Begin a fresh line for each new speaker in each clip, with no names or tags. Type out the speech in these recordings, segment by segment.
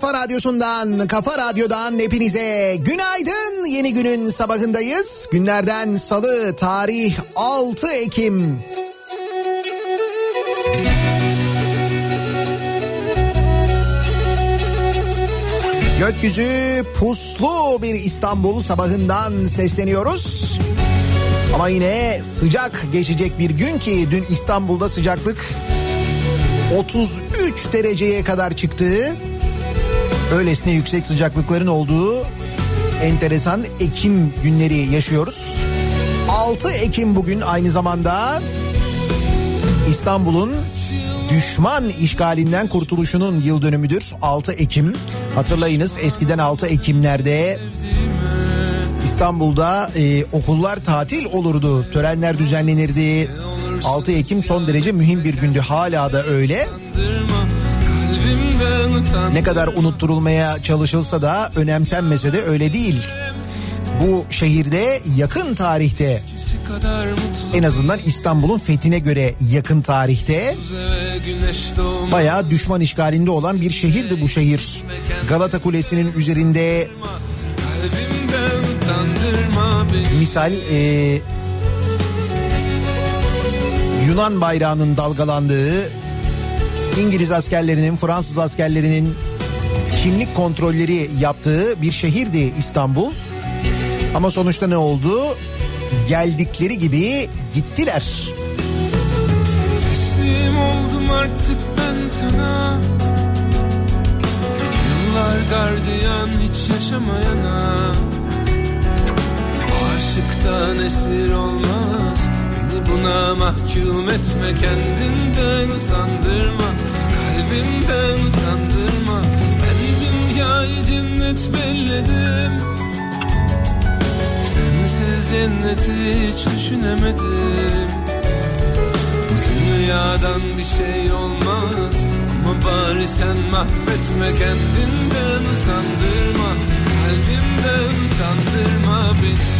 kafa radyosundan, kafa radyodan hepinize günaydın. Yeni günün sabahındayız. Günlerden salı tarih 6 Ekim. Gökyüzü puslu bir İstanbul sabahından sesleniyoruz. Ama yine sıcak geçecek bir gün ki dün İstanbul'da sıcaklık 33 dereceye kadar çıktığı öylesine yüksek sıcaklıkların olduğu enteresan Ekim günleri yaşıyoruz. 6 Ekim bugün aynı zamanda İstanbul'un düşman işgalinden kurtuluşunun yıl dönümüdür. 6 Ekim hatırlayınız eskiden 6 Ekimlerde İstanbul'da e, okullar tatil olurdu. Törenler düzenlenirdi. 6 Ekim son derece mühim bir gündü. Hala da öyle. Ne kadar unutturulmaya çalışılsa da önemsenmese de öyle değil. Bu şehirde yakın tarihte en azından İstanbul'un fethine göre yakın tarihte bayağı düşman işgalinde olan bir şehirdi bu şehir. Galata Kulesi'nin üzerinde misal e, Yunan bayrağının dalgalandığı İngiliz askerlerinin Fransız askerlerinin kimlik kontrolleri yaptığı bir şehirdi İstanbul. Ama sonuçta ne oldu? Geldikleri gibi gittiler.
Teslim oldum artık ben sana Yıllar gardiyan hiç yaşamayana Aşıktan esir olmaz buna mahkum etme Kendinden usandırma Kalbimden utandırma. Ben dünyayı cennet belledim. Sensiz cenneti hiç düşünemedim. Bu dünyadan bir şey olmaz. Ama bari sen mahvetme kendinden usandırma Kalbimden utandırma beni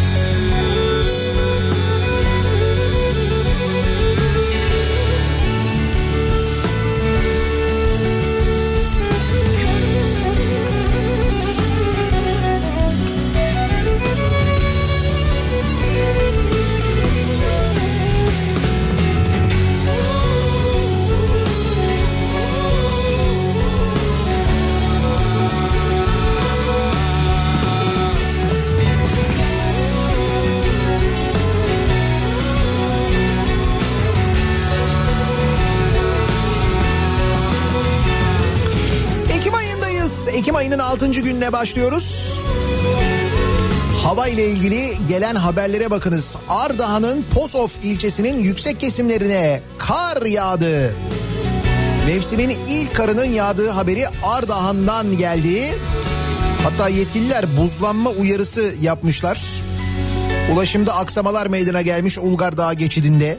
Ekim ayının 6. gününe başlıyoruz. Hava ile ilgili gelen haberlere bakınız. Ardahan'ın Posof ilçesinin yüksek kesimlerine kar yağdı. Mevsimin ilk karının yağdığı haberi Ardahan'dan geldi. Hatta yetkililer buzlanma uyarısı yapmışlar. Ulaşımda aksamalar meydana gelmiş Ulgar Dağı geçidinde.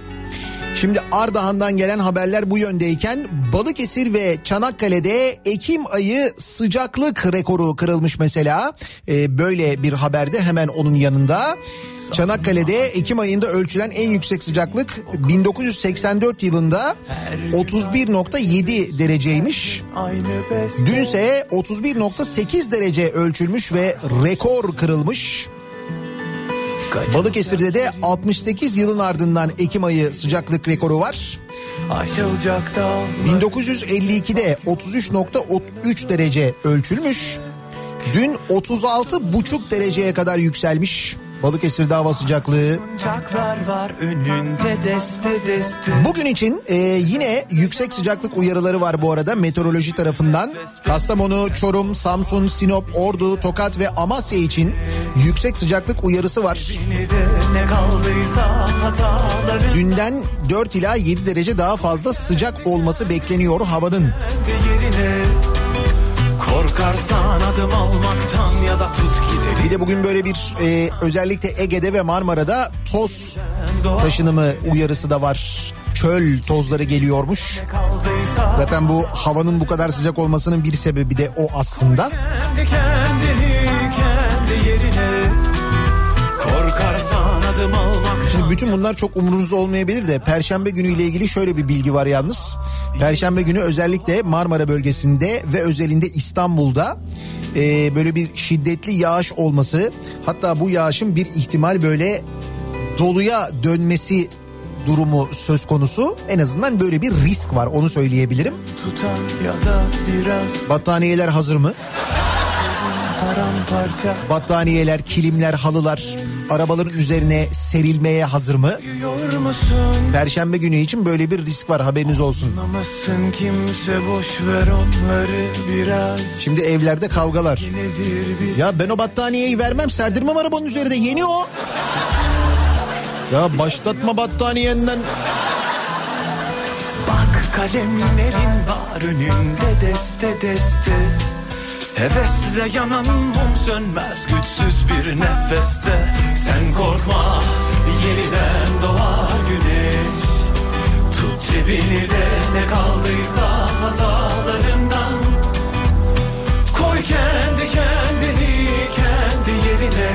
Şimdi Ardahan'dan gelen haberler bu yöndeyken Balıkesir ve Çanakkale'de Ekim ayı sıcaklık rekoru kırılmış mesela. Ee, böyle bir haberde hemen onun yanında. Çanakkale'de Ekim ayında ölçülen en yüksek sıcaklık 1984 yılında 31.7 dereceymiş. Dünse 31.8 derece ölçülmüş ve rekor kırılmış. Balıkesir'de de 68 yılın ardından Ekim ayı sıcaklık rekoru var. 1952'de 33.3 derece ölçülmüş. Dün 36,5 dereceye kadar yükselmiş. Balıkesir'de hava sıcaklığı. Bugün için e, yine yüksek sıcaklık uyarıları var bu arada meteoroloji tarafından. Kastamonu, Çorum, Samsun, Sinop, Ordu, Tokat ve Amasya için yüksek sıcaklık uyarısı var. Dünden 4 ila 7 derece daha fazla sıcak olması bekleniyor havanın. Korkarsan adım almaktan ya da tut gidelim. Bir de bugün böyle bir e, özellikle Ege'de ve Marmara'da toz taşınımı uyarısı da var. Çöl tozları geliyormuş. Zaten bu havanın bu kadar sıcak olmasının bir sebebi de o aslında. Kendi kendini kendi yerine korkarsan adım almak Şimdi bütün bunlar çok umurunuzda olmayabilir de Perşembe günüyle ilgili şöyle bir bilgi var yalnız. Perşembe günü özellikle Marmara bölgesinde ve özelinde İstanbul'da e, böyle bir şiddetli yağış olması hatta bu yağışın bir ihtimal böyle doluya dönmesi durumu söz konusu. En azından böyle bir risk var onu söyleyebilirim. Tutan ya da biraz Battaniyeler hazır mı? Battaniyeler, kilimler, halılar arabaların üzerine serilmeye hazır mı? Perşembe günü için böyle bir risk var haberiniz olsun. Şimdi evlerde kavgalar. Ya ben o battaniyeyi vermem serdirmem arabanın üzerinde yeni o. Ya başlatma battaniyenden. Bak kalemlerin var önünde deste deste. Hevesle yanan mum sönmez güçsüz bir nefeste Sen korkma yeniden doğar güneş. Tut cebini de ne kaldıysa hatalarından. Koy kendi kendini kendi yerine.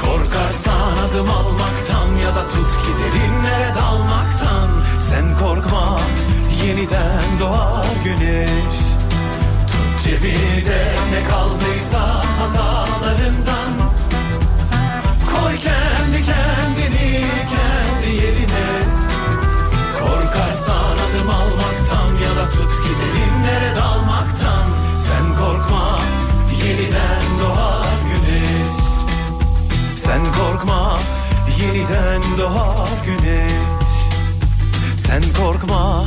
Korkarsan adım almaktan ya da tut ki derinlere dalmaktan. Sen korkma yeniden doğar güneş. Cebinde ne kaldıysa hatalarından Koy kendi kendini kendi yerine. Korkarsan adım almaktan ya da tut ki derinlere dalmaktan. Sen korkma yeniden doğar güneş. Sen korkma yeniden doğar güneş. Sen korkma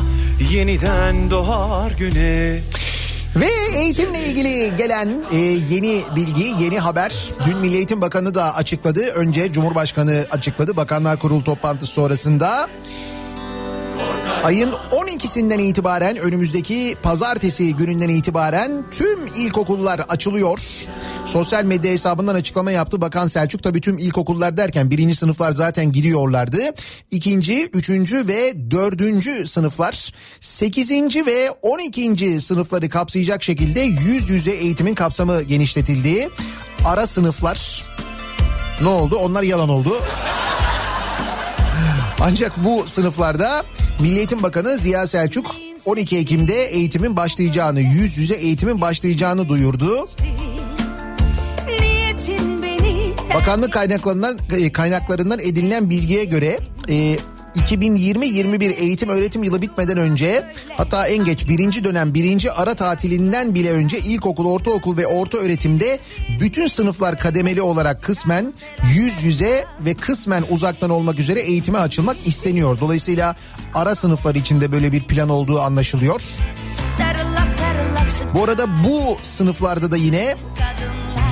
yeniden doğar güneş ve eğitimle ilgili gelen e, yeni bilgi, yeni haber dün Milli Eğitim Bakanı da açıkladı. Önce Cumhurbaşkanı açıkladı Bakanlar Kurulu toplantısı sonrasında. Ayın 12'sinden itibaren önümüzdeki pazartesi gününden itibaren tüm ilkokullar açılıyor. Sosyal medya hesabından açıklama yaptı Bakan Selçuk. Tabii tüm ilkokullar derken birinci sınıflar zaten gidiyorlardı. İkinci, üçüncü ve dördüncü sınıflar, sekizinci ve on ikinci sınıfları kapsayacak şekilde yüz yüze eğitimin kapsamı genişletildi. Ara sınıflar ne oldu? Onlar yalan oldu. Ancak bu sınıflarda Milli Eğitim Bakanı Ziya Selçuk 12 Ekim'de eğitimin başlayacağını, yüz yüze eğitimin başlayacağını duyurdu. Bakanlık kaynaklarından kaynaklarından edinilen bilgiye göre e, 2020-21 eğitim öğretim yılı bitmeden önce hatta en geç birinci dönem birinci ara tatilinden bile önce ilkokul, ortaokul ve orta öğretimde bütün sınıflar kademeli olarak kısmen yüz yüze ve kısmen uzaktan olmak üzere eğitime açılmak isteniyor. Dolayısıyla ara sınıflar içinde böyle bir plan olduğu anlaşılıyor. Bu arada bu sınıflarda da yine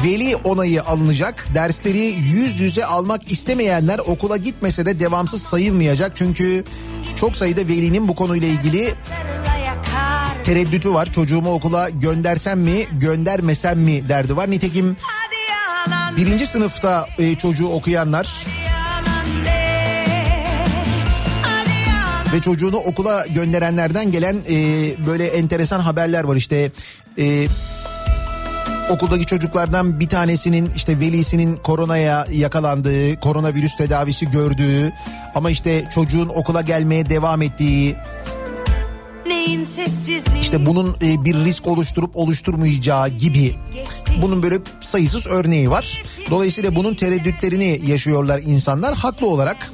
veli onayı alınacak. Dersleri yüz yüze almak istemeyenler okula gitmese de devamsız sayılmayacak. Çünkü çok sayıda velinin bu konuyla ilgili tereddütü var. Çocuğumu okula göndersem mi göndermesem mi derdi var. Nitekim birinci sınıfta e, çocuğu okuyanlar ve çocuğunu okula gönderenlerden gelen e, böyle enteresan haberler var işte. E, okuldaki çocuklardan bir tanesinin işte velisinin koronaya yakalandığı, koronavirüs tedavisi gördüğü ama işte çocuğun okula gelmeye devam ettiği işte bunun e, bir risk oluşturup oluşturmayacağı gibi bunun böyle sayısız örneği var. Dolayısıyla bunun tereddütlerini yaşıyorlar insanlar haklı olarak.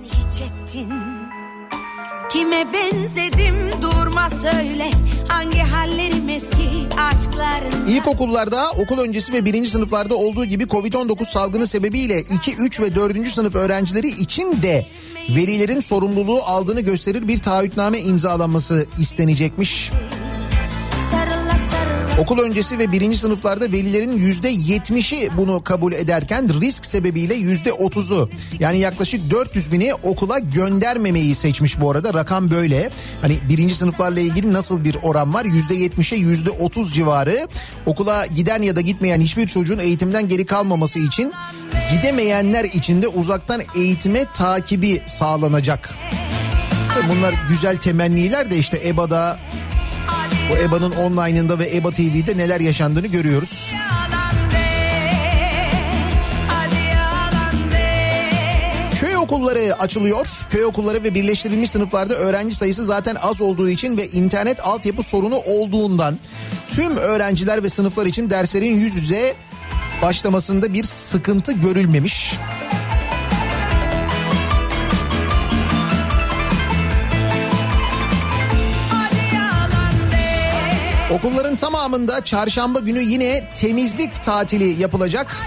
Kime benzedim durma söyle hangi hallerim eski aşkların. İlkokullarda okul öncesi ve birinci sınıflarda olduğu gibi Covid-19 salgını sebebiyle 2, 3 ve 4. sınıf öğrencileri için de velilerin sorumluluğu aldığını gösterir bir taahhütname imzalanması istenecekmiş. Okul öncesi ve birinci sınıflarda velilerin yüzde yetmişi bunu kabul ederken risk sebebiyle yüzde otuzu yani yaklaşık 400 bini okula göndermemeyi seçmiş bu arada rakam böyle. Hani birinci sınıflarla ilgili nasıl bir oran var yüzde yetmişe yüzde otuz civarı okula giden ya da gitmeyen hiçbir çocuğun eğitimden geri kalmaması için gidemeyenler için de uzaktan eğitime takibi sağlanacak. Bunlar güzel temenniler de işte EBA'da bu EBA'nın online'ında ve EBA TV'de neler yaşandığını görüyoruz. Köy okulları açılıyor. Köy okulları ve birleştirilmiş sınıflarda öğrenci sayısı zaten az olduğu için ve internet altyapı sorunu olduğundan tüm öğrenciler ve sınıflar için derslerin yüz yüze başlamasında bir sıkıntı görülmemiş. Okulların tamamında çarşamba günü yine temizlik tatili yapılacak.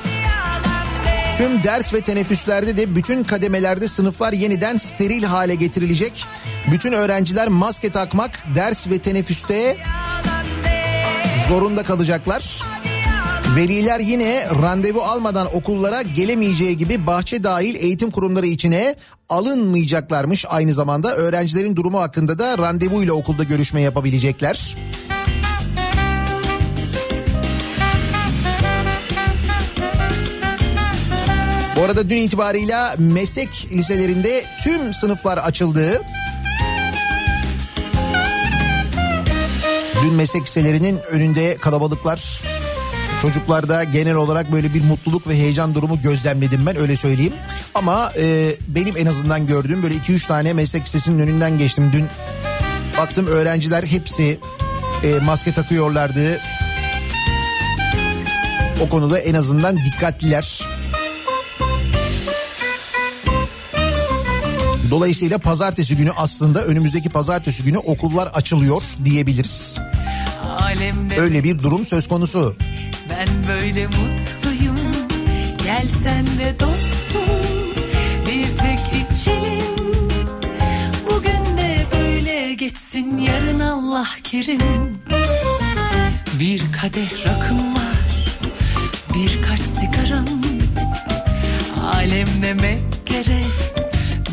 Tüm ders ve teneffüslerde de bütün kademelerde sınıflar yeniden steril hale getirilecek. Bütün öğrenciler maske takmak, ders ve teneffüste zorunda kalacaklar. Veliler yine randevu almadan okullara gelemeyeceği gibi bahçe dahil eğitim kurumları içine alınmayacaklarmış. Aynı zamanda öğrencilerin durumu hakkında da randevu ile okulda görüşme yapabilecekler. Bu arada dün itibarıyla meslek liselerinde tüm sınıflar açıldı. Dün meslek liselerinin önünde kalabalıklar Çocuklarda genel olarak böyle bir mutluluk ve heyecan durumu gözlemledim ben öyle söyleyeyim. Ama e, benim en azından gördüğüm böyle 2-3 tane meslek lisesinin önünden geçtim. Dün baktım öğrenciler hepsi e, maske takıyorlardı. O konuda en azından dikkatliler. Dolayısıyla pazartesi günü aslında önümüzdeki pazartesi günü okullar açılıyor diyebiliriz. Alemde Öyle bir durum söz konusu. Ben böyle mutluyum. Gel sen de dostum. Bir tek içelim. Bugün de böyle geçsin yarın Allah kerim. Bir kadeh rakım var. Birkaç sigaram. Alem demek gerek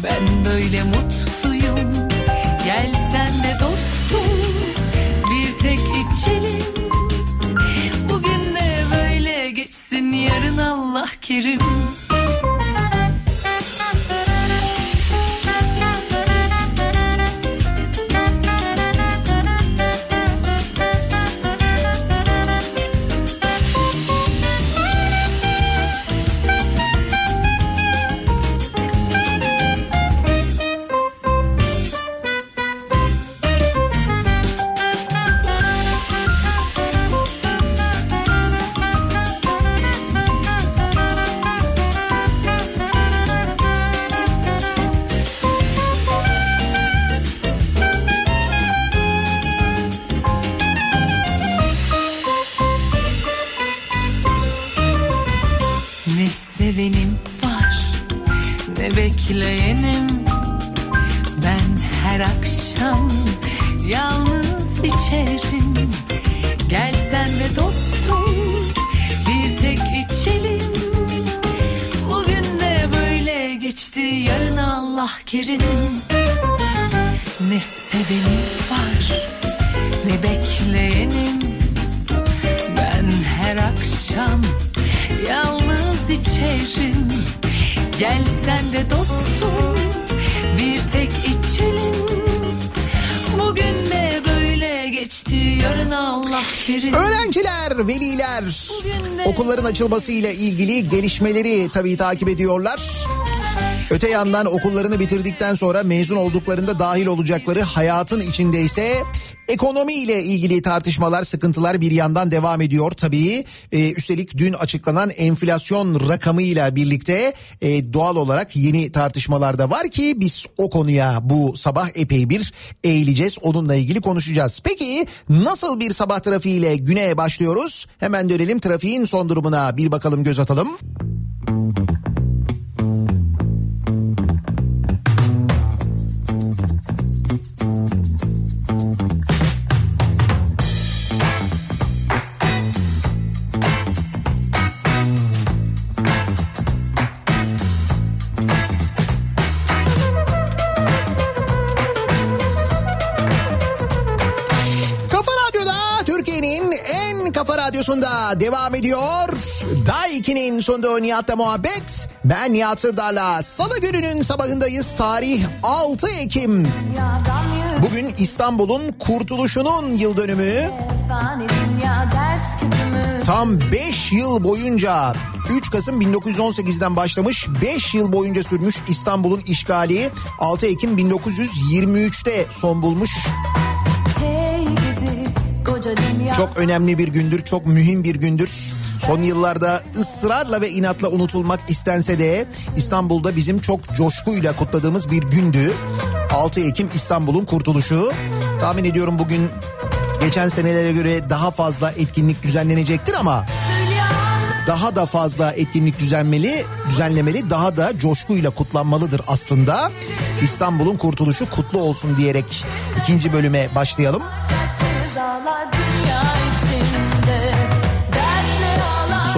ben böyle mutluyum. Gel sen de dostum. Bir tek içelim. Bugün de böyle geçsin. Yarın Allah kerim açılmasıyla ilgili gelişmeleri tabii takip ediyorlar. Öte yandan okullarını bitirdikten sonra mezun olduklarında dahil olacakları hayatın içinde ise ekonomi ile ilgili tartışmalar, sıkıntılar bir yandan devam ediyor tabii. Ee, üstelik dün açıklanan enflasyon rakamıyla birlikte e, doğal olarak yeni tartışmalar da var ki biz o konuya bu sabah epey bir eğileceğiz. Onunla ilgili konuşacağız. Peki nasıl bir sabah trafiğiyle güne başlıyoruz? Hemen dönelim trafiğin son durumuna bir bakalım göz atalım. Kafa radyosunda devam ediyor. Day 2'nin sonunda Nihat'la muhabbet. Ben Nihat Sırdar'la Salı gününün sabahındayız. Tarih 6 Ekim. Bugün İstanbul'un kurtuluşunun yıl dönümü. Tam 5 yıl boyunca 3 Kasım 1918'den başlamış 5 yıl boyunca sürmüş İstanbul'un işgali 6 Ekim 1923'te son bulmuş.
Dünya
Çok önemli bir gündür, çok mühim bir gündür. Son yıllarda ısrarla ve inatla unutulmak istense de İstanbul'da bizim çok coşkuyla kutladığımız bir gündü. 6 Ekim İstanbul'un kurtuluşu. Tahmin ediyorum bugün geçen senelere göre daha fazla etkinlik düzenlenecektir ama daha da fazla etkinlik düzenmeli, düzenlemeli, daha da coşkuyla kutlanmalıdır aslında. İstanbul'un kurtuluşu kutlu olsun diyerek ikinci bölüme başlayalım.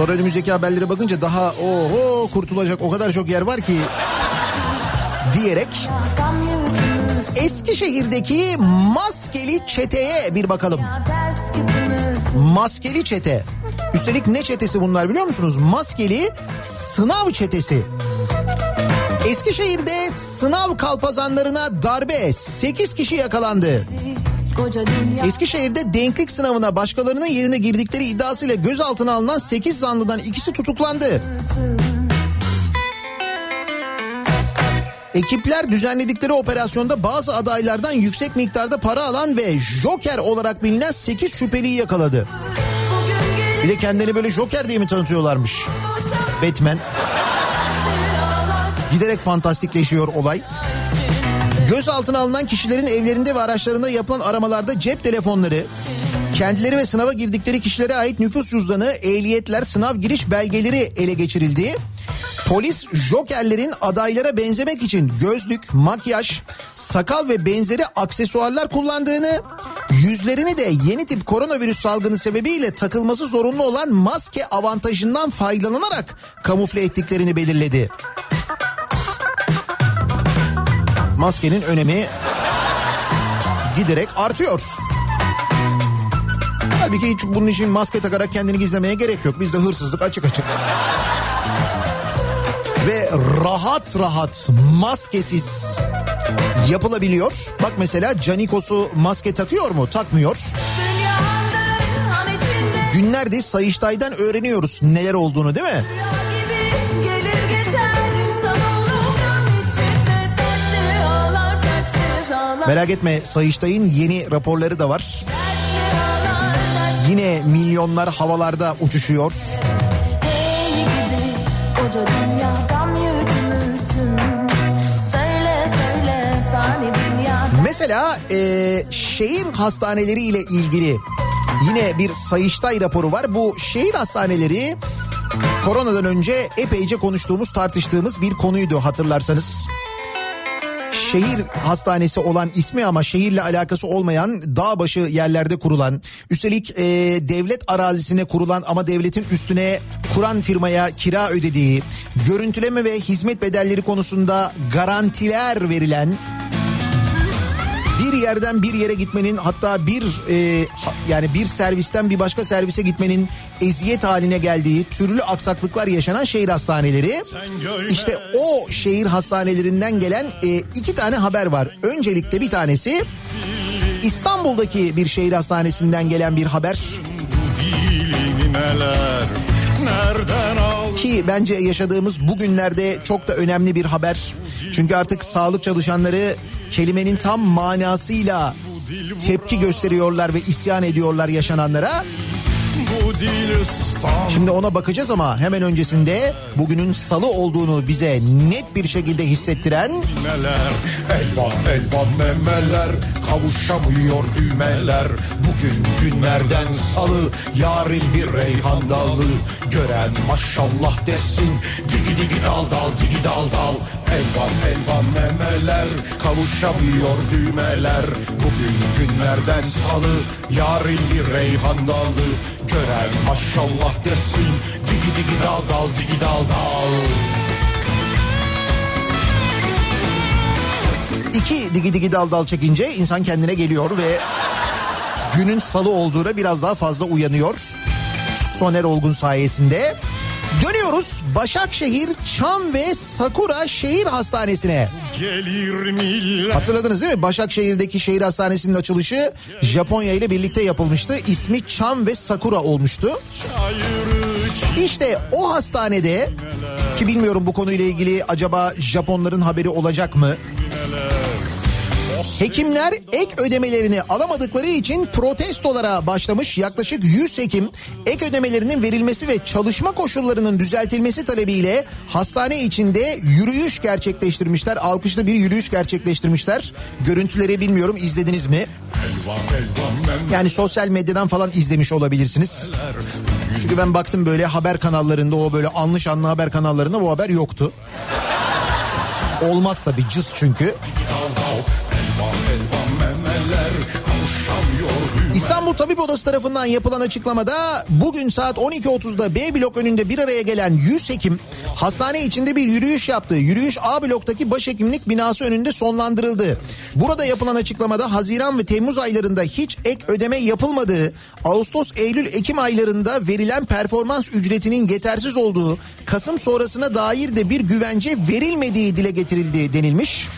Sonra önümüzdeki haberlere bakınca daha oho kurtulacak o kadar çok yer var ki diyerek Eskişehir'deki maskeli çeteye bir bakalım. Maskeli çete. Üstelik ne çetesi bunlar biliyor musunuz? Maskeli sınav çetesi. Eskişehir'de sınav kalpazanlarına darbe 8 kişi yakalandı. Eskişehir'de denklik sınavına başkalarının yerine girdikleri iddiasıyla gözaltına alınan 8 zanlıdan ikisi tutuklandı. Ekipler düzenledikleri operasyonda bazı adaylardan yüksek miktarda para alan ve Joker olarak bilinen 8 şüpheliyi yakaladı. Bir de kendileri böyle Joker diye mi tanıtıyorlarmış? Batman. Giderek fantastikleşiyor olay. Gözaltına alınan kişilerin evlerinde ve araçlarında yapılan aramalarda cep telefonları, kendileri ve sınava girdikleri kişilere ait nüfus cüzdanı, ehliyetler, sınav giriş belgeleri ele geçirildi. Polis jokerlerin adaylara benzemek için gözlük, makyaj, sakal ve benzeri aksesuarlar kullandığını, yüzlerini de yeni tip koronavirüs salgını sebebiyle takılması zorunlu olan maske avantajından faydalanarak kamufle ettiklerini belirledi. Maskenin önemi giderek artıyor. Halbuki hiç bunun için maske takarak kendini gizlemeye gerek yok. Bizde hırsızlık açık açık. Ve rahat rahat maskesiz yapılabiliyor. Bak mesela Canikos'u maske takıyor mu? Takmıyor. Günlerdir Sayıştay'dan öğreniyoruz neler olduğunu değil mi?
Gelir geçer
Merak etme Sayıştay'ın yeni raporları da var. Yine milyonlar havalarda uçuşuyor. Mesela e, şehir hastaneleri ile ilgili yine bir Sayıştay raporu var. Bu şehir hastaneleri koronadan önce epeyce konuştuğumuz tartıştığımız bir konuydu hatırlarsanız. Şehir hastanesi olan ismi ama şehirle alakası olmayan dağ başı yerlerde kurulan üstelik e, devlet arazisine kurulan ama devletin üstüne kuran firmaya kira ödediği görüntüleme ve hizmet bedelleri konusunda garantiler verilen bir yerden bir yere gitmenin hatta bir e, yani bir servisten bir başka servise gitmenin eziyet haline geldiği türlü aksaklıklar yaşanan şehir hastaneleri. İşte o şehir hastanelerinden gelen e, iki tane haber var. Öncelikle bir tanesi İstanbul'daki bir şehir hastanesinden gelen bir haber. Ki bence yaşadığımız bugünlerde çok da önemli bir haber. Çünkü artık sağlık çalışanları kelimenin tam manasıyla tepki gösteriyorlar ve isyan ediyorlar yaşananlara. Şimdi ona bakacağız ama hemen öncesinde bugünün salı olduğunu bize net bir şekilde hissettiren
elvan elvan memeler kavuşamıyor düğmeler. Bugün günlerden salı yarın bir reyhan dalı. Gören maşallah desin digi digi dal dal digi dal dal elvan elvan memeler kavuşamıyor düğmeler bugün günlerden salı yarın bir reyhan dalı gören maşallah desin digi digi dal dal digi dal dal
iki digi digi dal dal çekince insan kendine geliyor ve günün salı olduğuna biraz daha fazla uyanıyor. Soner Olgun sayesinde. Dönüyoruz Başakşehir Çam ve Sakura Şehir Hastanesi'ne. Hatırladınız değil mi? Başakşehir'deki şehir hastanesinin açılışı Japonya ile birlikte yapılmıştı. İsmi Çam ve Sakura olmuştu. İşte o hastanede ki bilmiyorum bu konuyla ilgili acaba Japonların haberi olacak mı? Hekimler ek ödemelerini alamadıkları için protestolara başlamış. Yaklaşık 100 hekim ek ödemelerinin verilmesi ve çalışma koşullarının düzeltilmesi talebiyle hastane içinde yürüyüş gerçekleştirmişler. Alkışlı bir yürüyüş gerçekleştirmişler. Görüntüleri bilmiyorum izlediniz mi? Yani sosyal medyadan falan izlemiş olabilirsiniz. Çünkü ben baktım böyle haber kanallarında o böyle anlı şanlı haber kanallarında bu haber yoktu. Olmaz tabii cız çünkü. İstanbul Tabip Odası tarafından yapılan açıklamada bugün saat 12.30'da B blok önünde bir araya gelen 100 hekim hastane içinde bir yürüyüş yaptı. Yürüyüş A bloktaki başhekimlik binası önünde sonlandırıldı. Burada yapılan açıklamada Haziran ve Temmuz aylarında hiç ek ödeme yapılmadığı, Ağustos, Eylül, Ekim aylarında verilen performans ücretinin yetersiz olduğu, Kasım sonrasına dair de bir güvence verilmediği dile getirildi denilmiş.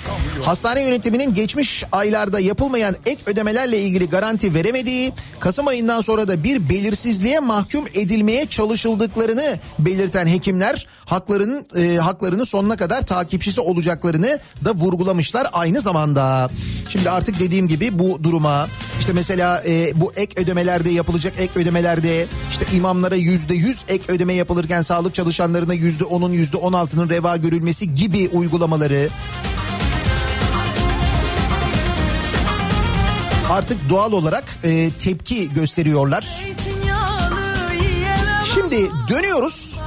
Hastane yönetiminin geçmiş aylarda yapılmayan ek ödemelerle ilgili garanti veremediği, Kasım ayından sonra da bir belirsizliğe mahkum edilmeye çalışıldıklarını belirten hekimler haklarının e, haklarını sonuna kadar takipçisi olacaklarını da vurgulamışlar aynı zamanda. Şimdi artık dediğim gibi bu duruma işte mesela e, bu ek ödemelerde yapılacak ek ödemelerde işte imamlara yüzde yüz ek ödeme yapılırken sağlık çalışanlarına yüzde onun yüzde on altının reva görülmesi gibi uygulamaları artık doğal olarak e, tepki gösteriyorlar. Şimdi dönüyoruz.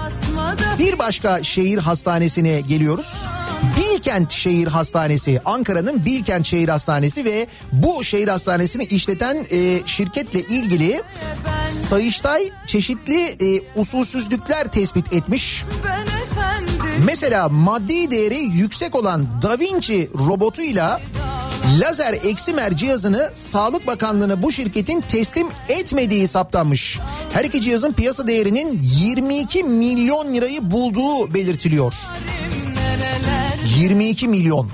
Bir başka şehir hastanesine geliyoruz. Bilkent Şehir Hastanesi, Ankara'nın Bilkent Şehir Hastanesi ve bu şehir hastanesini işleten e, şirketle ilgili Sayıştay çeşitli e, usulsüzlükler tespit etmiş. Mesela maddi değeri yüksek olan Da Vinci robotuyla lazer eksimer cihazını Sağlık Bakanlığı'na bu şirketin teslim etmediği saptanmış. Her iki cihazın piyasa değerinin 22 milyon lirayı bulduğu belirtiliyor.
nereler
22 milyon.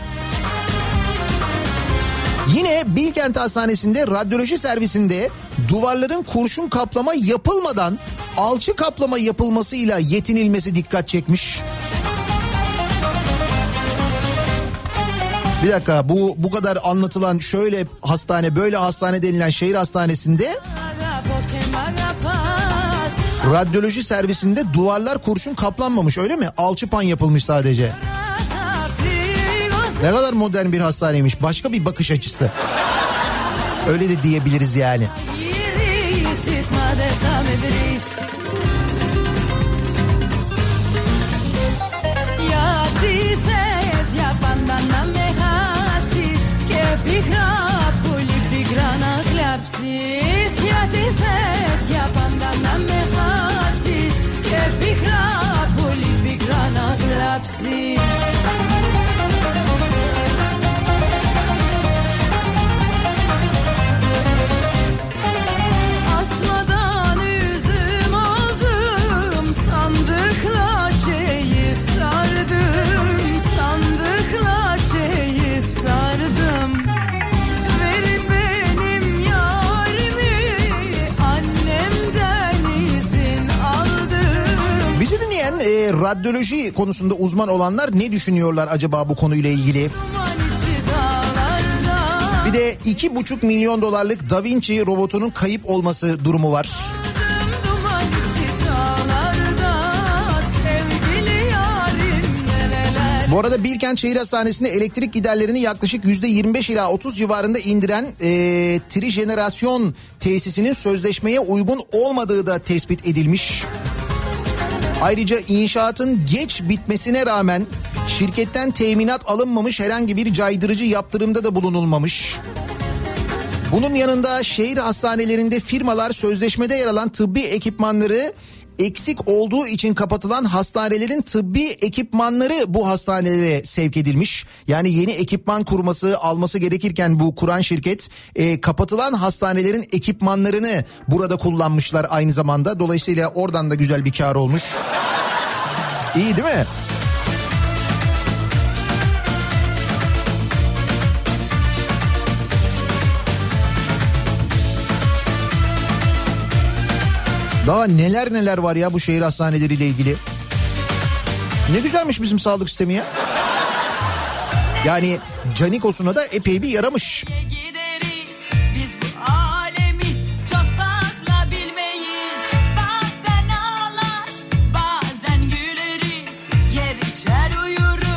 Yine Bilkent Hastanesi'nde radyoloji servisinde duvarların kurşun kaplama yapılmadan alçı kaplama yapılmasıyla yetinilmesi dikkat çekmiş. Bir dakika bu bu kadar anlatılan şöyle hastane böyle hastane denilen şehir hastanesinde radyoloji servisinde duvarlar kurşun kaplanmamış öyle mi? Alçıpan yapılmış sadece. Ne kadar modern bir hastaneymiş. Başka bir bakış açısı. Öyle de diyebiliriz yani.
Κλάψεις Γιατί θες για πάντα να με χάσεις Και πικρά πολύ πικρά να κλάψεις
radyoloji konusunda uzman olanlar ne düşünüyorlar acaba bu konuyla ilgili? Bir de iki buçuk milyon dolarlık Da Vinci robotunun kayıp olması durumu var. Bu arada Bilkent Şehir Hastanesi'nde elektrik giderlerini yaklaşık yüzde 25 ila 30 civarında indiren e, trijenerasyon tesisinin sözleşmeye uygun olmadığı da tespit edilmiş. Ayrıca inşaatın geç bitmesine rağmen şirketten teminat alınmamış herhangi bir caydırıcı yaptırımda da bulunulmamış. Bunun yanında şehir hastanelerinde firmalar sözleşmede yer alan tıbbi ekipmanları eksik olduğu için kapatılan hastanelerin tıbbi ekipmanları bu hastanelere sevk edilmiş. Yani yeni ekipman kurması alması gerekirken bu kuran şirket e, kapatılan hastanelerin ekipmanlarını burada kullanmışlar aynı zamanda. Dolayısıyla oradan da güzel bir kar olmuş. İyi değil mi? Daha neler neler var ya bu şehir hastaneleriyle ilgili. Ne güzelmiş bizim sağlık sistemi ya. Yani Canikos'una da epey bir yaramış.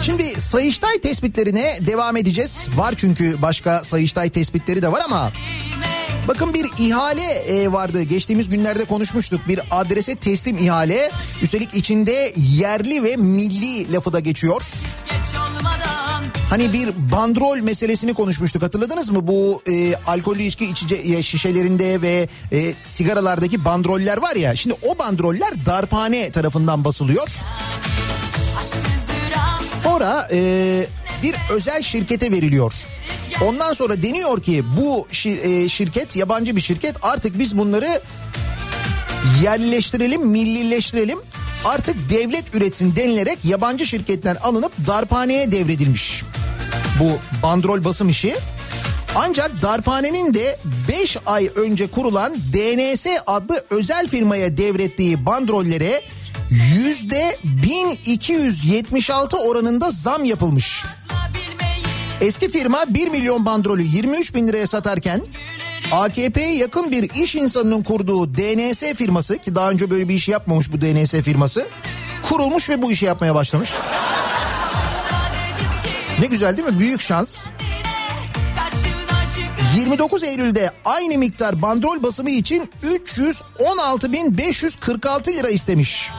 Şimdi Sayıştay tespitlerine devam edeceğiz. Var çünkü başka Sayıştay tespitleri de var ama Bakın bir ihale e, vardı. Geçtiğimiz günlerde konuşmuştuk. Bir adrese teslim ihale. Üstelik içinde yerli ve milli lafı da geçiyor. Hani bir bandrol meselesini konuşmuştuk hatırladınız mı? Bu e, alkollü içki içice e, şişelerinde ve e, sigaralardaki bandroller var ya. Şimdi o bandroller darphane tarafından basılıyor. Sonra e, bir özel şirkete veriliyor. Ondan sonra deniyor ki bu e, şirket yabancı bir şirket artık biz bunları yerleştirelim, millileştirelim. Artık devlet üretsin denilerek yabancı şirketten alınıp darphaneye devredilmiş. Bu bandrol basım işi. Ancak darphanenin de 5 ay önce kurulan DNS adlı özel firmaya devrettiği bandrollere yüzde 1276 oranında zam yapılmış. Eski firma 1 milyon bandrolü 23 bin liraya satarken AKP'ye yakın bir iş insanının kurduğu DNS firması ki daha önce böyle bir iş yapmamış bu DNS firması kurulmuş ve bu işi yapmaya başlamış. Ne güzel değil mi? Büyük şans.
Karşına çıkıp
29 Eylül'de aynı miktar bandrol basımı için 316.546 lira istemiş.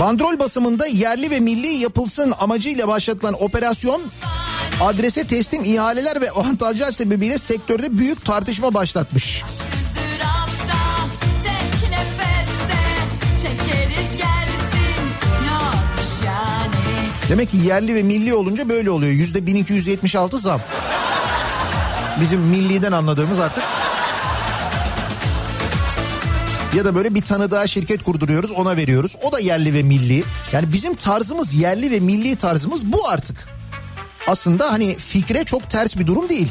Bandrol basımında yerli ve milli yapılsın amacıyla başlatılan operasyon adrese teslim ihaleler ve avantajlar sebebiyle sektörde büyük tartışma başlatmış. Demek ki yerli ve milli olunca böyle oluyor. Yüzde 1276 zam. Bizim milliden anladığımız artık. Ya da böyle bir tanıdığa şirket kurduruyoruz ona veriyoruz. O da yerli ve milli. Yani bizim tarzımız yerli ve milli tarzımız bu artık. Aslında hani fikre çok ters bir durum değil.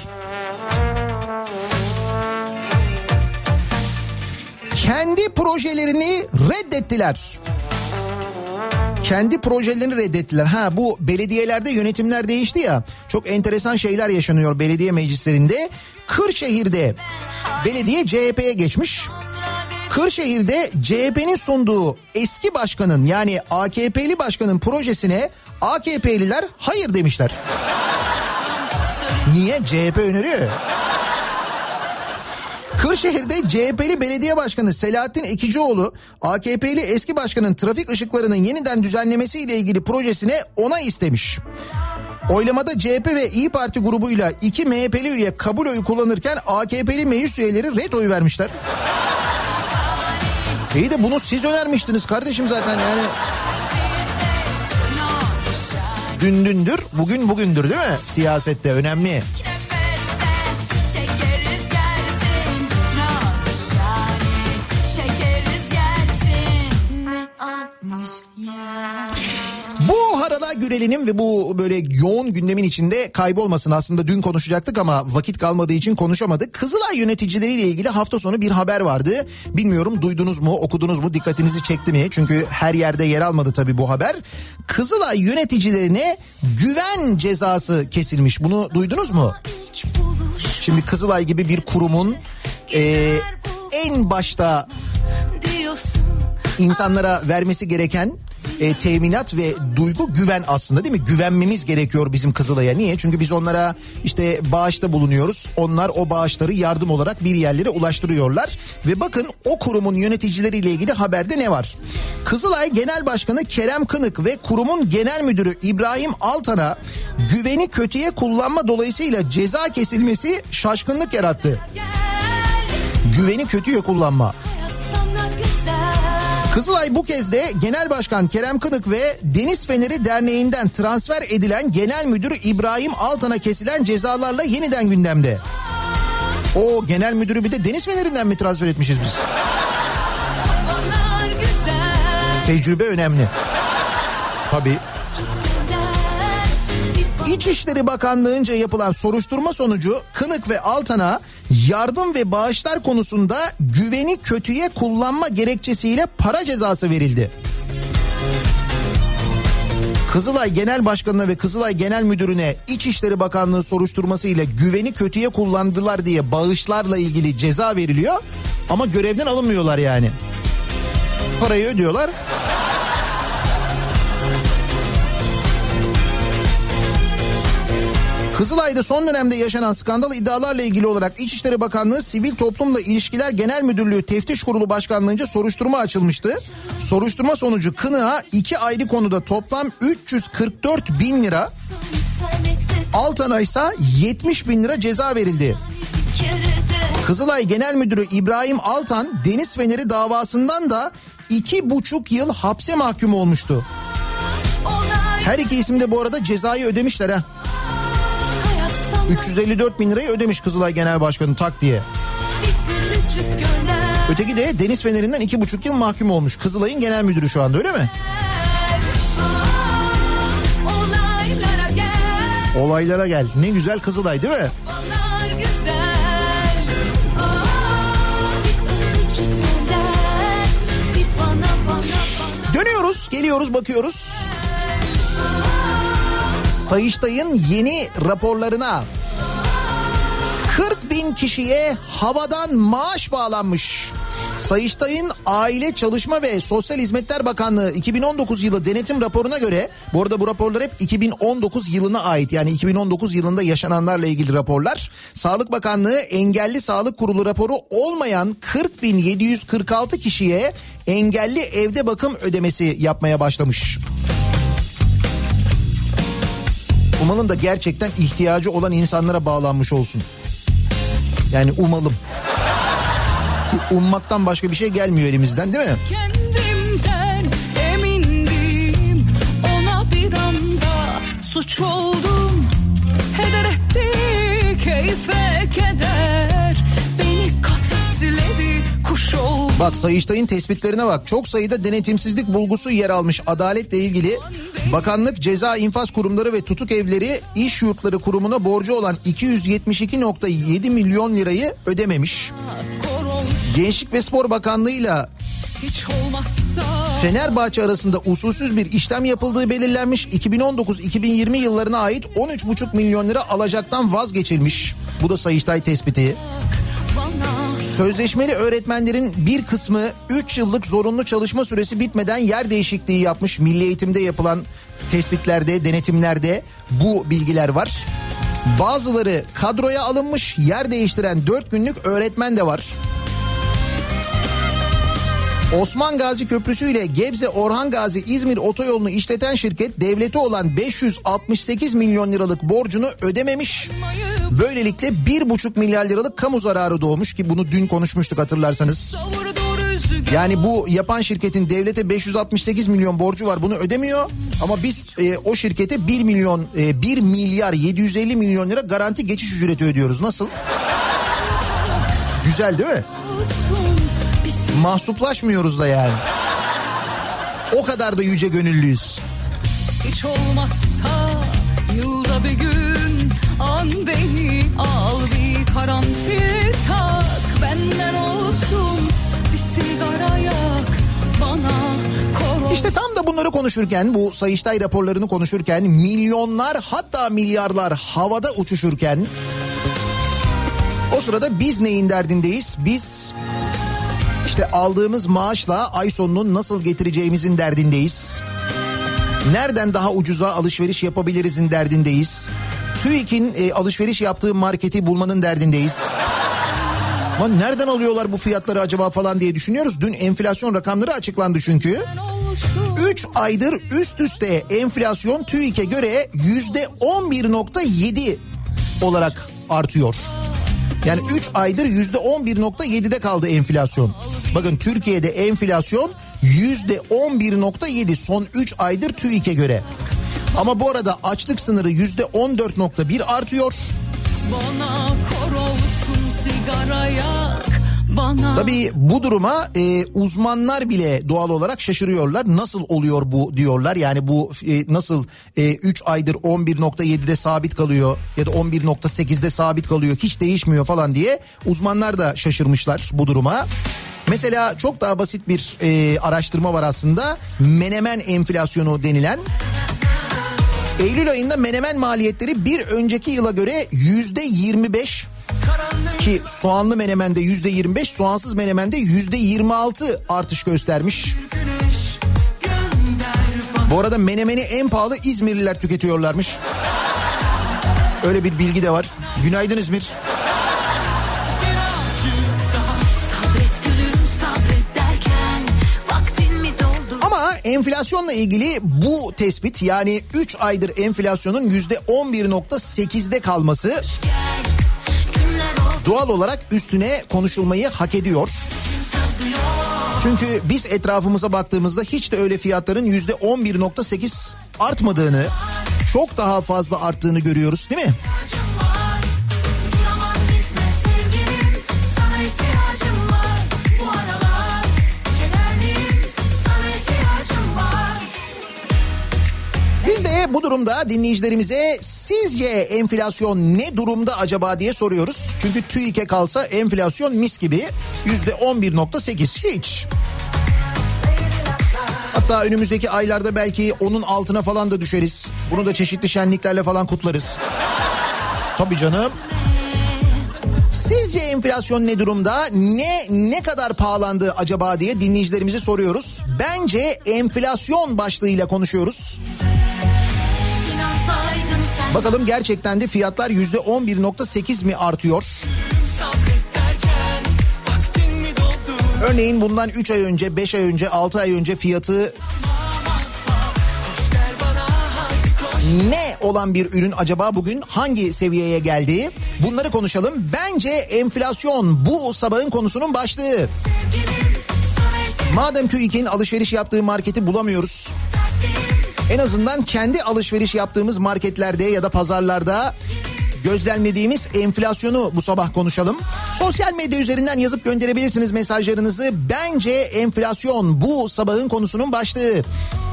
Kendi projelerini reddettiler kendi projelerini reddettiler. Ha bu belediyelerde yönetimler değişti ya. Çok enteresan şeyler yaşanıyor belediye meclislerinde. Kırşehir'de belediye CHP'ye geçmiş. Kırşehir'de CHP'nin sunduğu eski başkanın yani AKP'li başkanın projesine AKP'liler hayır demişler. Niye? CHP öneriyor. Kırşehir'de CHP'li belediye başkanı Selahattin Ekicioğlu AKP'li eski başkanın trafik ışıklarının yeniden düzenlemesi ile ilgili projesine onay istemiş. Oylamada CHP ve İyi Parti grubuyla iki MHP'li üye kabul oyu kullanırken AKP'li meclis üyeleri red oyu vermişler. İyi de bunu siz önermiştiniz kardeşim zaten yani. Dün dündür, bugün bugündür değil mi? Siyasette önemli.
Çekeriz
Harala Gürel'inin ve bu böyle yoğun gündemin içinde kaybolmasın aslında dün konuşacaktık ama vakit kalmadığı için konuşamadık. Kızılay yöneticileriyle ilgili hafta sonu bir haber vardı. Bilmiyorum duydunuz mu okudunuz mu dikkatinizi çekti mi? Çünkü her yerde yer almadı tabii bu haber. Kızılay yöneticilerine güven cezası kesilmiş bunu duydunuz mu? Şimdi Kızılay gibi bir kurumun e, en başta insanlara vermesi gereken e, teminat ve duygu güven aslında değil mi? Güvenmemiz gerekiyor bizim Kızılay'a. Niye? Çünkü biz onlara işte bağışta bulunuyoruz. Onlar o bağışları yardım olarak bir yerlere ulaştırıyorlar. Ve bakın o kurumun yöneticileriyle ilgili haberde ne var? Kızılay Genel Başkanı Kerem Kınık ve kurumun genel müdürü İbrahim Altan'a güveni kötüye kullanma dolayısıyla ceza kesilmesi şaşkınlık yarattı. Güveni kötüye kullanma.
hayat sana güzel
Kızılay bu kez de Genel Başkan Kerem Kınık ve Deniz Feneri Derneği'nden transfer edilen Genel Müdür İbrahim Altan'a kesilen cezalarla yeniden gündemde. O genel müdürü bir de Deniz Feneri'nden mi transfer etmişiz biz? Tecrübe önemli. Tabii. İçişleri Bakanlığı'nca yapılan soruşturma sonucu Kınık ve Altan'a yardım ve bağışlar konusunda güveni kötüye kullanma gerekçesiyle para cezası verildi. Kızılay Genel Başkanı'na ve Kızılay Genel Müdürü'ne İçişleri Bakanlığı soruşturması ile güveni kötüye kullandılar diye bağışlarla ilgili ceza veriliyor ama görevden alınmıyorlar yani. Parayı ödüyorlar. Kızılay'da son dönemde yaşanan skandal iddialarla ilgili olarak İçişleri Bakanlığı Sivil Toplumla İlişkiler Genel Müdürlüğü Teftiş Kurulu Başkanlığı'nca soruşturma açılmıştı. Soruşturma sonucu Kınık'a iki ayrı konuda toplam 344 bin lira, Altan'a ise 70 bin lira ceza verildi. Kızılay Genel Müdürü İbrahim Altan Deniz Feneri davasından da iki buçuk yıl hapse mahkum olmuştu. Her iki isim de bu arada cezayı ödemişler ha.
Hayat sana
354 bin lirayı ödemiş Kızılay Genel Başkanı tak diye. Öteki de Deniz Feneri'nden iki buçuk yıl mahkum olmuş. Kızılay'ın genel müdürü şu anda öyle mi?
Olaylara gel.
Ne güzel Kızılay değil mi? Dönüyoruz, geliyoruz, bakıyoruz. Sayıştay'ın yeni raporlarına 40 bin kişiye havadan maaş bağlanmış. Sayıştay'ın Aile Çalışma ve Sosyal Hizmetler Bakanlığı 2019 yılı denetim raporuna göre bu arada bu raporlar hep 2019 yılına ait yani 2019 yılında yaşananlarla ilgili raporlar. Sağlık Bakanlığı engelli sağlık kurulu raporu olmayan 40.746 kişiye engelli evde bakım ödemesi yapmaya başlamış. Umalım da gerçekten ihtiyacı olan insanlara bağlanmış olsun. Yani umalım. Çünkü ummaktan başka bir şey gelmiyor elimizden değil mi?
Kendimden emindim Ona bir anda suç oldum Heder etti keyfe keder
Bak Sayıştay'ın tespitlerine bak. Çok sayıda denetimsizlik bulgusu yer almış adaletle ilgili. Bakanlık Ceza İnfaz Kurumları ve Tutuk Evleri İş Yurtları Kurumu'na borcu olan 272.7 milyon lirayı ödememiş. Gençlik ve Spor Bakanlığı'yla Fenerbahçe arasında usulsüz bir işlem yapıldığı belirlenmiş. 2019-2020 yıllarına ait 13,5 milyon lira alacaktan vazgeçilmiş. Bu da Sayıştay tespiti.
bana
Sözleşmeli öğretmenlerin bir kısmı 3 yıllık zorunlu çalışma süresi bitmeden yer değişikliği yapmış. Milli eğitimde yapılan tespitlerde, denetimlerde bu bilgiler var. Bazıları kadroya alınmış, yer değiştiren 4 günlük öğretmen de var. Osman Gazi Köprüsü ile Gebze Orhan Gazi İzmir otoyolunu işleten şirket devleti olan 568 milyon liralık borcunu ödememiş. Böylelikle 1,5 milyar liralık kamu zararı doğmuş ki bunu dün konuşmuştuk hatırlarsanız. Yani bu yapan şirketin devlete 568 milyon borcu var bunu ödemiyor ama biz e, o şirkete 1 milyon e, 1 milyar 750 milyon lira garanti geçiş ücreti ödüyoruz. Nasıl? Güzel değil mi? Mahsuplaşmıyoruz da yani. O kadar da yüce gönüllüyüz.
Hiç olmazsa yılda bir gün an beni al bir karanfil tak benden olsun bir sigara yak bana.
İşte tam da bunları konuşurken bu Sayıştay raporlarını konuşurken milyonlar hatta milyarlar havada uçuşurken o sırada biz neyin derdindeyiz? Biz işte aldığımız maaşla ay sonunu nasıl getireceğimizin derdindeyiz. Nereden daha ucuza alışveriş yapabilirizin derdindeyiz. TÜİK'in e, alışveriş yaptığı marketi bulmanın derdindeyiz. Lan nereden alıyorlar bu fiyatları acaba falan diye düşünüyoruz. Dün enflasyon rakamları açıklandı çünkü. 3 aydır üst üste enflasyon TÜİK'e göre %11.7 olarak artıyor. Yani 3 aydır %11.7'de kaldı enflasyon. Bakın Türkiye'de enflasyon %11.7 son 3 aydır TÜİK'e göre. Ama bu arada açlık sınırı %14.1 artıyor.
Bana kor olsun sigara yak bana.
Tabii bu duruma e, uzmanlar bile doğal olarak şaşırıyorlar. Nasıl oluyor bu diyorlar. Yani bu e, nasıl 3 e, aydır 11.7'de sabit kalıyor ya da 11.8'de sabit kalıyor hiç değişmiyor falan diye uzmanlar da şaşırmışlar bu duruma. Mesela çok daha basit bir e, araştırma var aslında. Menemen enflasyonu denilen. Eylül ayında menemen maliyetleri bir önceki yıla göre yüzde 25 ki soğanlı menemende yüzde 25 soğansız menemende yüzde 26 artış göstermiş. Bu arada menemeni en pahalı İzmirliler tüketiyorlarmış. Öyle bir bilgi de var. Günaydın İzmir. Enflasyonla ilgili bu tespit yani 3 aydır enflasyonun yüzde 11.8'de kalması doğal olarak üstüne konuşulmayı hak ediyor. Çünkü biz etrafımıza baktığımızda hiç de öyle fiyatların yüzde 11.8 artmadığını, çok daha fazla arttığını görüyoruz değil mi? Bu durumda dinleyicilerimize sizce enflasyon ne durumda acaba diye soruyoruz. Çünkü TÜİK'e kalsa enflasyon mis gibi yüzde 11.8 hiç. Hatta önümüzdeki aylarda belki onun altına falan da düşeriz. Bunu da çeşitli şenliklerle falan kutlarız. Tabii canım. Sizce enflasyon ne durumda? Ne ne kadar pahalandı acaba diye dinleyicilerimize soruyoruz. Bence enflasyon başlığıyla konuşuyoruz. Bakalım gerçekten de fiyatlar yüzde 11.8 mi artıyor? Örneğin bundan 3 ay önce, 5 ay önce, 6 ay önce fiyatı ne olan bir ürün acaba bugün hangi seviyeye geldi? Bunları konuşalım. Bence enflasyon bu sabahın konusunun başlığı. Madem TÜİK'in alışveriş yaptığı marketi bulamıyoruz. En azından kendi alışveriş yaptığımız marketlerde ya da pazarlarda gözlemlediğimiz enflasyonu bu sabah konuşalım. Sosyal medya üzerinden yazıp gönderebilirsiniz mesajlarınızı. Bence enflasyon bu sabahın konusunun başlığı.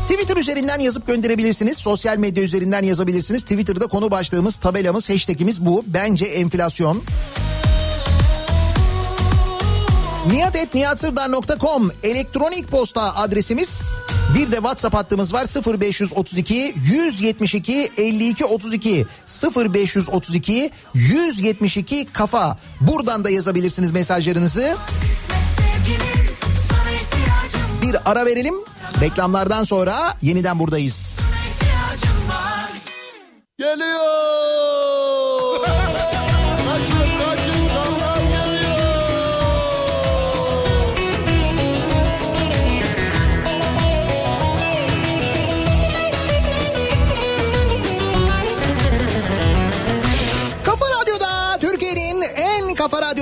Twitter üzerinden yazıp gönderebilirsiniz. Sosyal medya üzerinden yazabilirsiniz. Twitter'da konu başlığımız, tabelamız, hashtagimiz bu. Bence enflasyon. niyatetniyatsırdar.com elektronik posta adresimiz. Bir de WhatsApp hattımız var 0532 172 52 32 0532 172 kafa. Buradan da yazabilirsiniz mesajlarınızı. Bir ara verelim. Reklamlardan sonra yeniden buradayız.
Geliyor.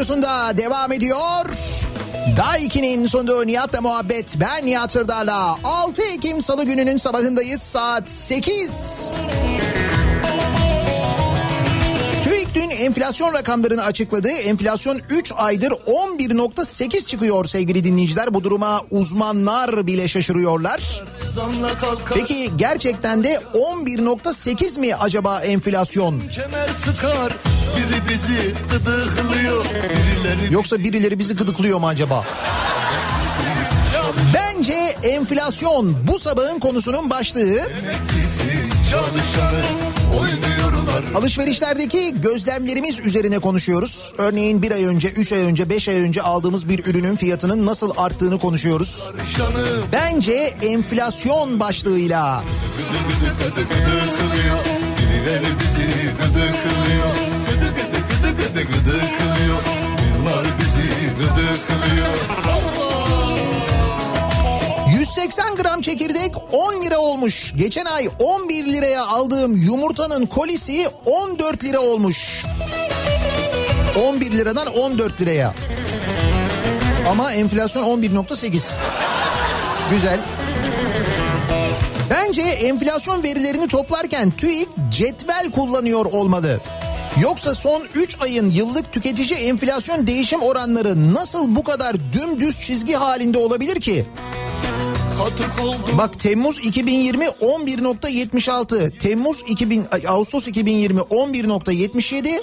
Rabarba devam ediyor. 2'nin sonunda Nihat'la muhabbet. Ben Nihat Sırdar'la. 6 Ekim Salı gününün sabahındayız. Saat 8. TÜİK dün enflasyon rakamlarını açıkladı. Enflasyon 3 aydır 11.8 çıkıyor sevgili dinleyiciler. Bu duruma uzmanlar bile şaşırıyorlar. Peki gerçekten de 11.8 mi acaba enflasyon?
Kemer sıkar biri bizi gıdıklıyor birileri
Yoksa birileri bizi gıdıklıyor mu acaba? Bence enflasyon bu sabahın konusunun başlığı. Alışverişlerdeki gözlemlerimiz üzerine konuşuyoruz. Örneğin bir ay önce, üç ay önce, beş ay önce aldığımız bir ürünün fiyatının nasıl arttığını konuşuyoruz. Bence enflasyon başlığıyla
birileri bizi gıdıklıyor Gıdı gıdı gıdıklıyor Bunlar bizi gıdıklıyor
180 gram çekirdek 10 lira olmuş. Geçen ay 11 liraya aldığım yumurtanın kolisi 14 lira olmuş. 11 liradan 14 liraya. Ama enflasyon 11.8. Güzel. Bence enflasyon verilerini toplarken TÜİK cetvel kullanıyor olmalı. Yoksa son 3 ayın yıllık tüketici enflasyon değişim oranları nasıl bu kadar dümdüz çizgi halinde olabilir ki? Bak Temmuz 2020 11.76, Temmuz 2000 ay, Ağustos 2020 11.77,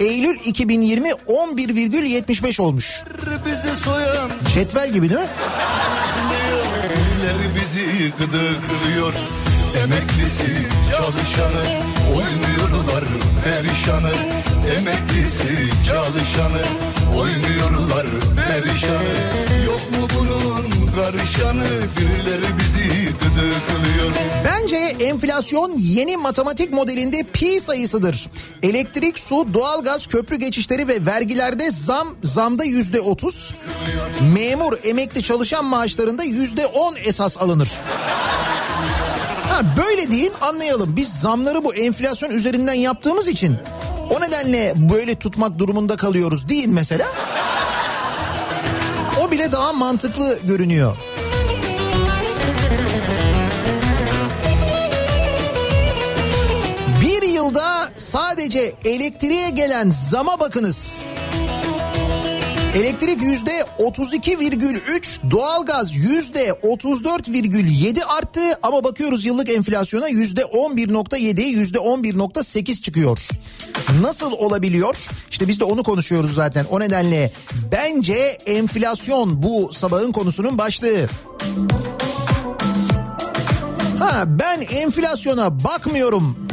Eylül 2020 11,75 olmuş. Cetvel gibi değil mi?
Bizi gıdıklıyor Emeklisi çalışanı oynuyorlar perişanı Emeklisi çalışanı oynuyorlar perişanı Yok mu bunun karışanı birileri bizi gıdıklıyor
Bence enflasyon yeni matematik modelinde pi sayısıdır. Elektrik, su, doğalgaz, köprü geçişleri ve vergilerde zam, zamda yüzde otuz. Memur, emekli çalışan maaşlarında yüzde on esas alınır. Böyle deyin anlayalım. Biz zamları bu enflasyon üzerinden yaptığımız için o nedenle böyle tutmak durumunda kalıyoruz değil mesela. O bile daha mantıklı görünüyor. Bir yılda sadece elektriğe gelen zama bakınız. Elektrik yüzde 32,3, doğalgaz yüzde 34,7 arttı ama bakıyoruz yıllık enflasyona yüzde 11,7, yüzde 11,8 çıkıyor. Nasıl olabiliyor? İşte biz de onu konuşuyoruz zaten. O nedenle bence enflasyon bu sabahın konusunun başlığı. Ha ben enflasyona bakmıyorum.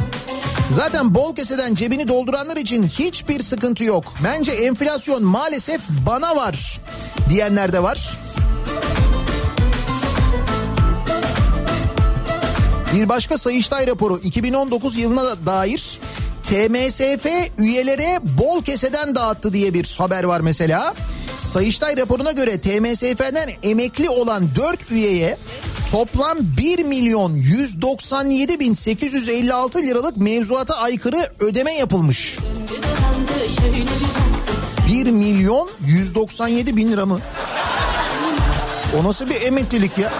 Zaten bol keseden cebini dolduranlar için hiçbir sıkıntı yok. Bence enflasyon maalesef bana var diyenler de var. Bir başka Sayıştay raporu 2019 yılına dair TMSF üyelere bol keseden dağıttı diye bir haber var mesela. Sayıştay raporuna göre TMSF'den emekli olan 4 üyeye toplam 1 milyon 197 bin 856 liralık mevzuata aykırı ödeme yapılmış. 1 milyon 197 bin lira mı? O nasıl bir emeklilik ya?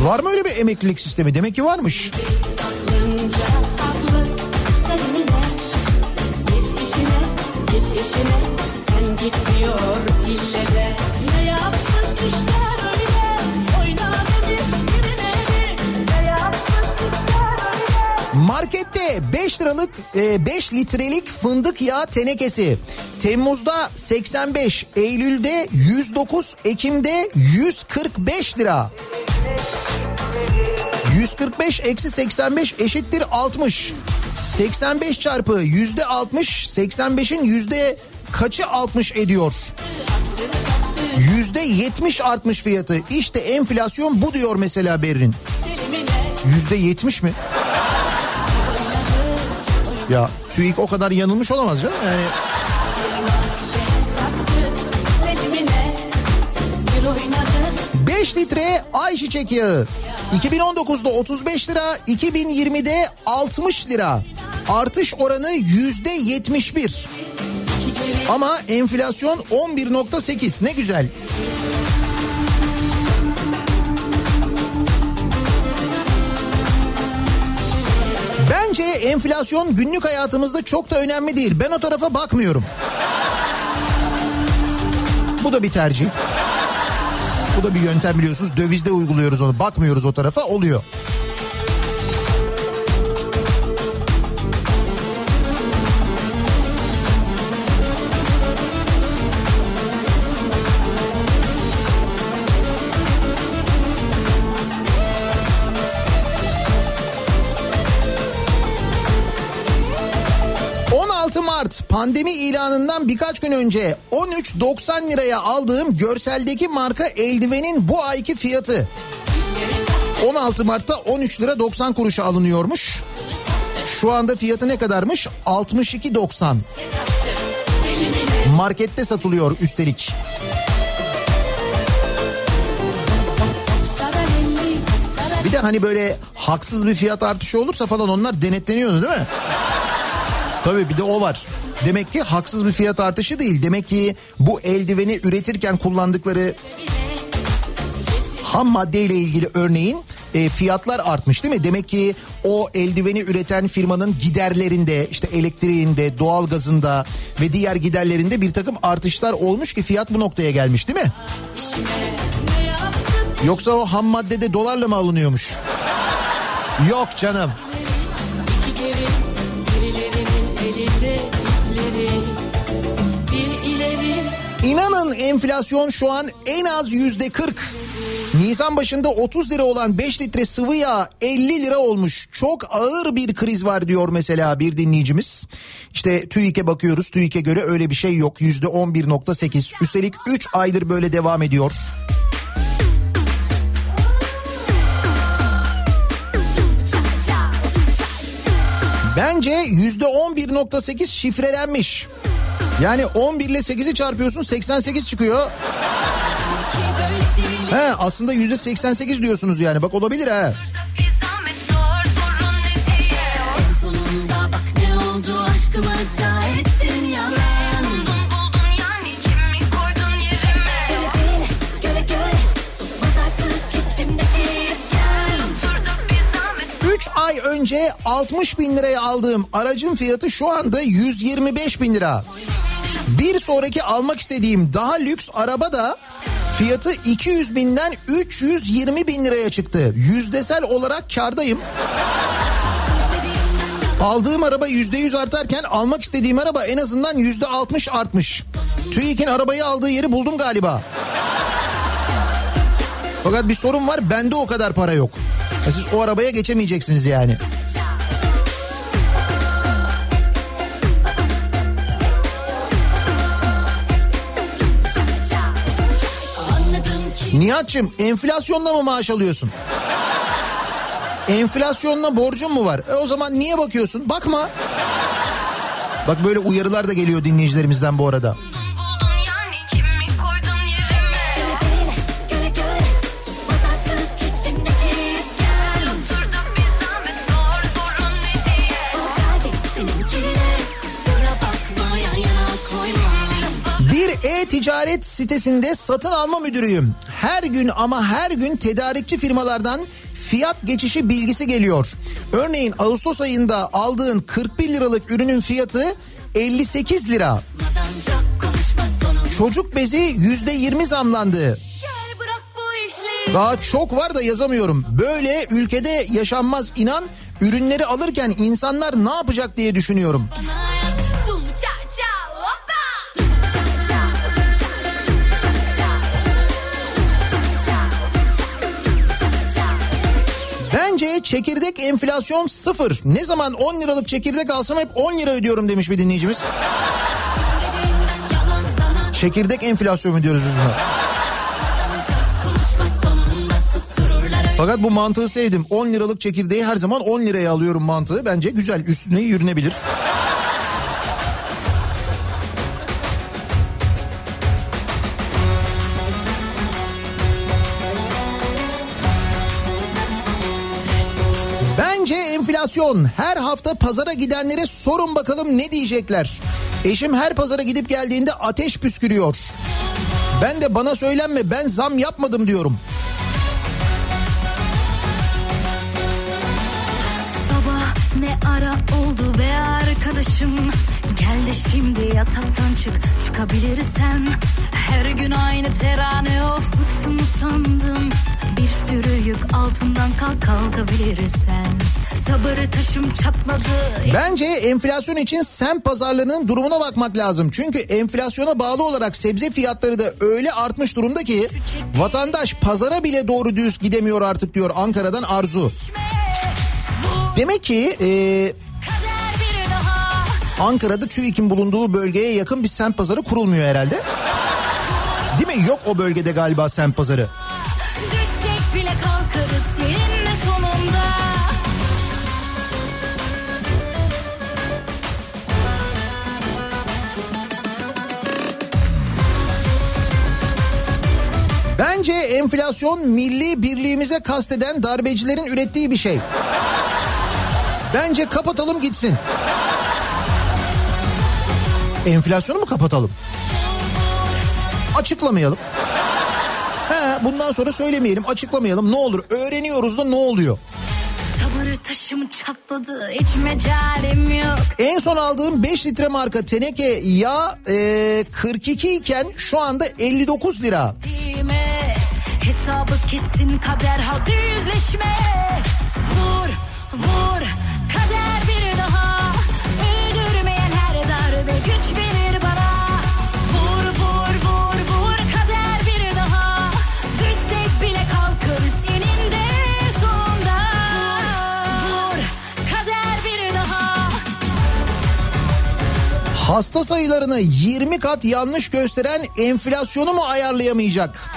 Var mı öyle bir emeklilik sistemi? Demek ki varmış.
Sen git diyor illere Ne yapsın öyle
Markette 5 liralık 5 litrelik fındık yağı tenekesi Temmuz'da 85, Eylül'de 109, Ekim'de 145 lira. 145 eksi 85 eşittir 60. 85 çarpı yüzde 60, 85'in yüzde kaçı 60 ediyor? Yüzde 70 artmış fiyatı. İşte enflasyon bu diyor mesela Berrin. Yüzde 70 mi? Ya TÜİK o kadar yanılmış olamaz canım. Yani
Elimine Bir oynadı
5 litre ayçiçek yağı 2019'da 35 lira 2020'de 60 lira artış oranı yüzde 71
İki geriye
Ama enflasyon 11.8 ne güzel. Bence enflasyon günlük hayatımızda çok da önemli değil. Ben o tarafa bakmıyorum. Bu da bir tercih. Bu da bir yöntem biliyorsunuz. Dövizde uyguluyoruz onu. Bakmıyoruz o tarafa oluyor. Pandemi ilanından birkaç gün önce 13.90 liraya aldığım görseldeki marka eldivenin bu ayki fiyatı 16 Mart'ta 13 lira 90 kuruşa alınıyormuş. Şu anda fiyatı ne kadarmış? 62.90. Markette satılıyor üstelik. Bir de hani böyle haksız bir fiyat artışı olursa falan onlar denetleniyordu değil mi? Tabii bir de o var. Demek ki haksız bir fiyat artışı değil. Demek ki bu eldiveni üretirken kullandıkları ham maddeyle ilgili örneğin e, fiyatlar artmış değil mi? Demek ki o eldiveni üreten firmanın giderlerinde işte elektriğinde, doğalgazında ve diğer giderlerinde bir takım artışlar olmuş ki fiyat bu noktaya gelmiş değil mi? Yoksa o ham maddede dolarla mı alınıyormuş? Yok canım. İnanın enflasyon şu an en az yüzde 40. Nisan başında 30 lira olan 5 litre sıvı yağ 50 lira olmuş. Çok ağır bir kriz var diyor mesela bir dinleyicimiz. İşte TÜİK'e bakıyoruz. TÜİK'e göre öyle bir şey yok. Yüzde 11.8. Üstelik 3 aydır böyle devam ediyor. Bence yüzde 11.8 şifrelenmiş. Yani 11 ile 8'i çarpıyorsun 88 çıkıyor. He aslında yüzde 88 diyorsunuz yani bak olabilir ha. 3 ay önce 60 bin liraya aldığım aracın fiyatı şu anda 125 bin lira. Bir sonraki almak istediğim daha lüks araba da fiyatı 200 binden 320 bin liraya çıktı. Yüzdesel olarak kardayım. Aldığım araba yüzde yüz artarken almak istediğim araba en azından yüzde altmış artmış. TÜİK'in arabayı aldığı yeri buldum galiba. Fakat bir sorun var bende o kadar para yok. Ya siz o arabaya geçemeyeceksiniz yani. Nihat'cığım enflasyonla mı maaş alıyorsun? Enflasyonla borcun mu var? E o zaman niye bakıyorsun? Bakma. Bak böyle uyarılar da geliyor dinleyicilerimizden bu arada. E-ticaret sitesinde satın alma müdürüyüm. Her gün ama her gün tedarikçi firmalardan fiyat geçişi bilgisi geliyor. Örneğin Ağustos ayında aldığın 41 liralık ürünün fiyatı 58 lira. Çocuk bezi %20 zamlandı.
Gel bırak bu işleri.
Daha çok var da yazamıyorum. Böyle ülkede yaşanmaz inan ürünleri alırken insanlar ne yapacak diye düşünüyorum.
Tum
Bence çekirdek enflasyon sıfır. Ne zaman 10 liralık çekirdek alsam hep 10 lira ödüyorum demiş bir dinleyicimiz. Çekirdek enflasyon mu diyoruz biz buna? Fakat bu mantığı sevdim. 10 liralık çekirdeği her zaman 10 liraya alıyorum mantığı. Bence güzel üstüne yürünebilir. Enflasyon her hafta pazara gidenlere sorun bakalım ne diyecekler. Eşim her pazara gidip geldiğinde ateş püskürüyor. Ben de bana söylenme ben zam yapmadım diyorum.
Arkadaşım. Gel de şimdi yataktan çık çıkabilirsen. Her gün aynı terane of bıktım sandım Bir sürü yük altından kalk kalkabilirsen. Sabır taşım çatladı.
Bence enflasyon için semt pazarlarının durumuna bakmak lazım. Çünkü enflasyona bağlı olarak sebze fiyatları da öyle artmış durumda ki vatandaş pazara bile doğru düz gidemiyor artık diyor Ankara'dan Arzu. Demek ki e, Ankara'da TÜİK'in bulunduğu bölgeye yakın bir semt pazarı kurulmuyor herhalde. Değil mi? Yok o bölgede galiba semt pazarı. Bence enflasyon milli birliğimize kasteden darbecilerin ürettiği bir şey. Bence kapatalım gitsin. Enflasyonu mu kapatalım? Açıklamayalım. He, bundan sonra söylemeyelim, açıklamayalım. Ne olur öğreniyoruz da ne oluyor?
Taşım çatladı hiç mecalim yok
En son aldığım 5 litre marka teneke yağ e, 42 iken şu anda 59 lira.
Hesabı kesin kader hadi yüzleşme Vur vur kader bir
Hasta sayılarını 20 kat yanlış gösteren enflasyonu mu ayarlayamayacak?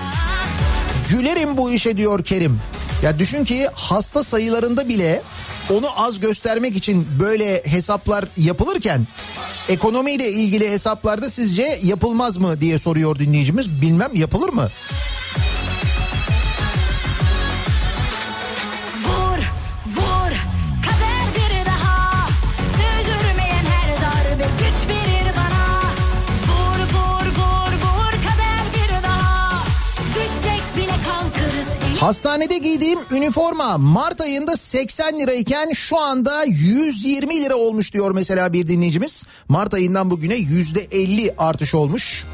Gülerim bu işe diyor Kerim. Ya düşün ki hasta sayılarında bile onu az göstermek için böyle hesaplar yapılırken ekonomiyle ilgili hesaplarda sizce yapılmaz mı diye soruyor dinleyicimiz. Bilmem yapılır mı? Hastanede giydiğim üniforma Mart ayında 80 lirayken şu anda 120 lira olmuş diyor mesela bir dinleyicimiz. Mart ayından bugüne %50 artış olmuş.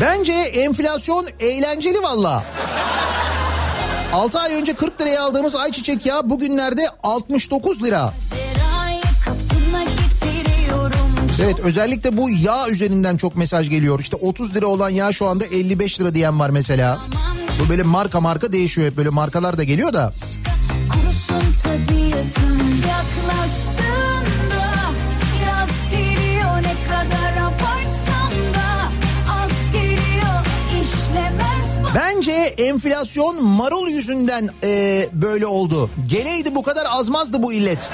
Bence enflasyon eğlenceli valla. 6 ay önce 40 liraya aldığımız ayçiçek yağı bugünlerde 69 lira. Evet özellikle bu yağ üzerinden çok mesaj geliyor. İşte 30 lira olan yağ şu anda 55 lira diyen var mesela. Bu böyle marka marka değişiyor hep böyle markalar da geliyor da.
Kurusun tabiatım yaklaştığında Yaz geliyor ne kadar abartsam da Az geliyor işlemez
Bence enflasyon marul yüzünden eee, böyle oldu. Geleydi bu kadar azmazdı bu illet.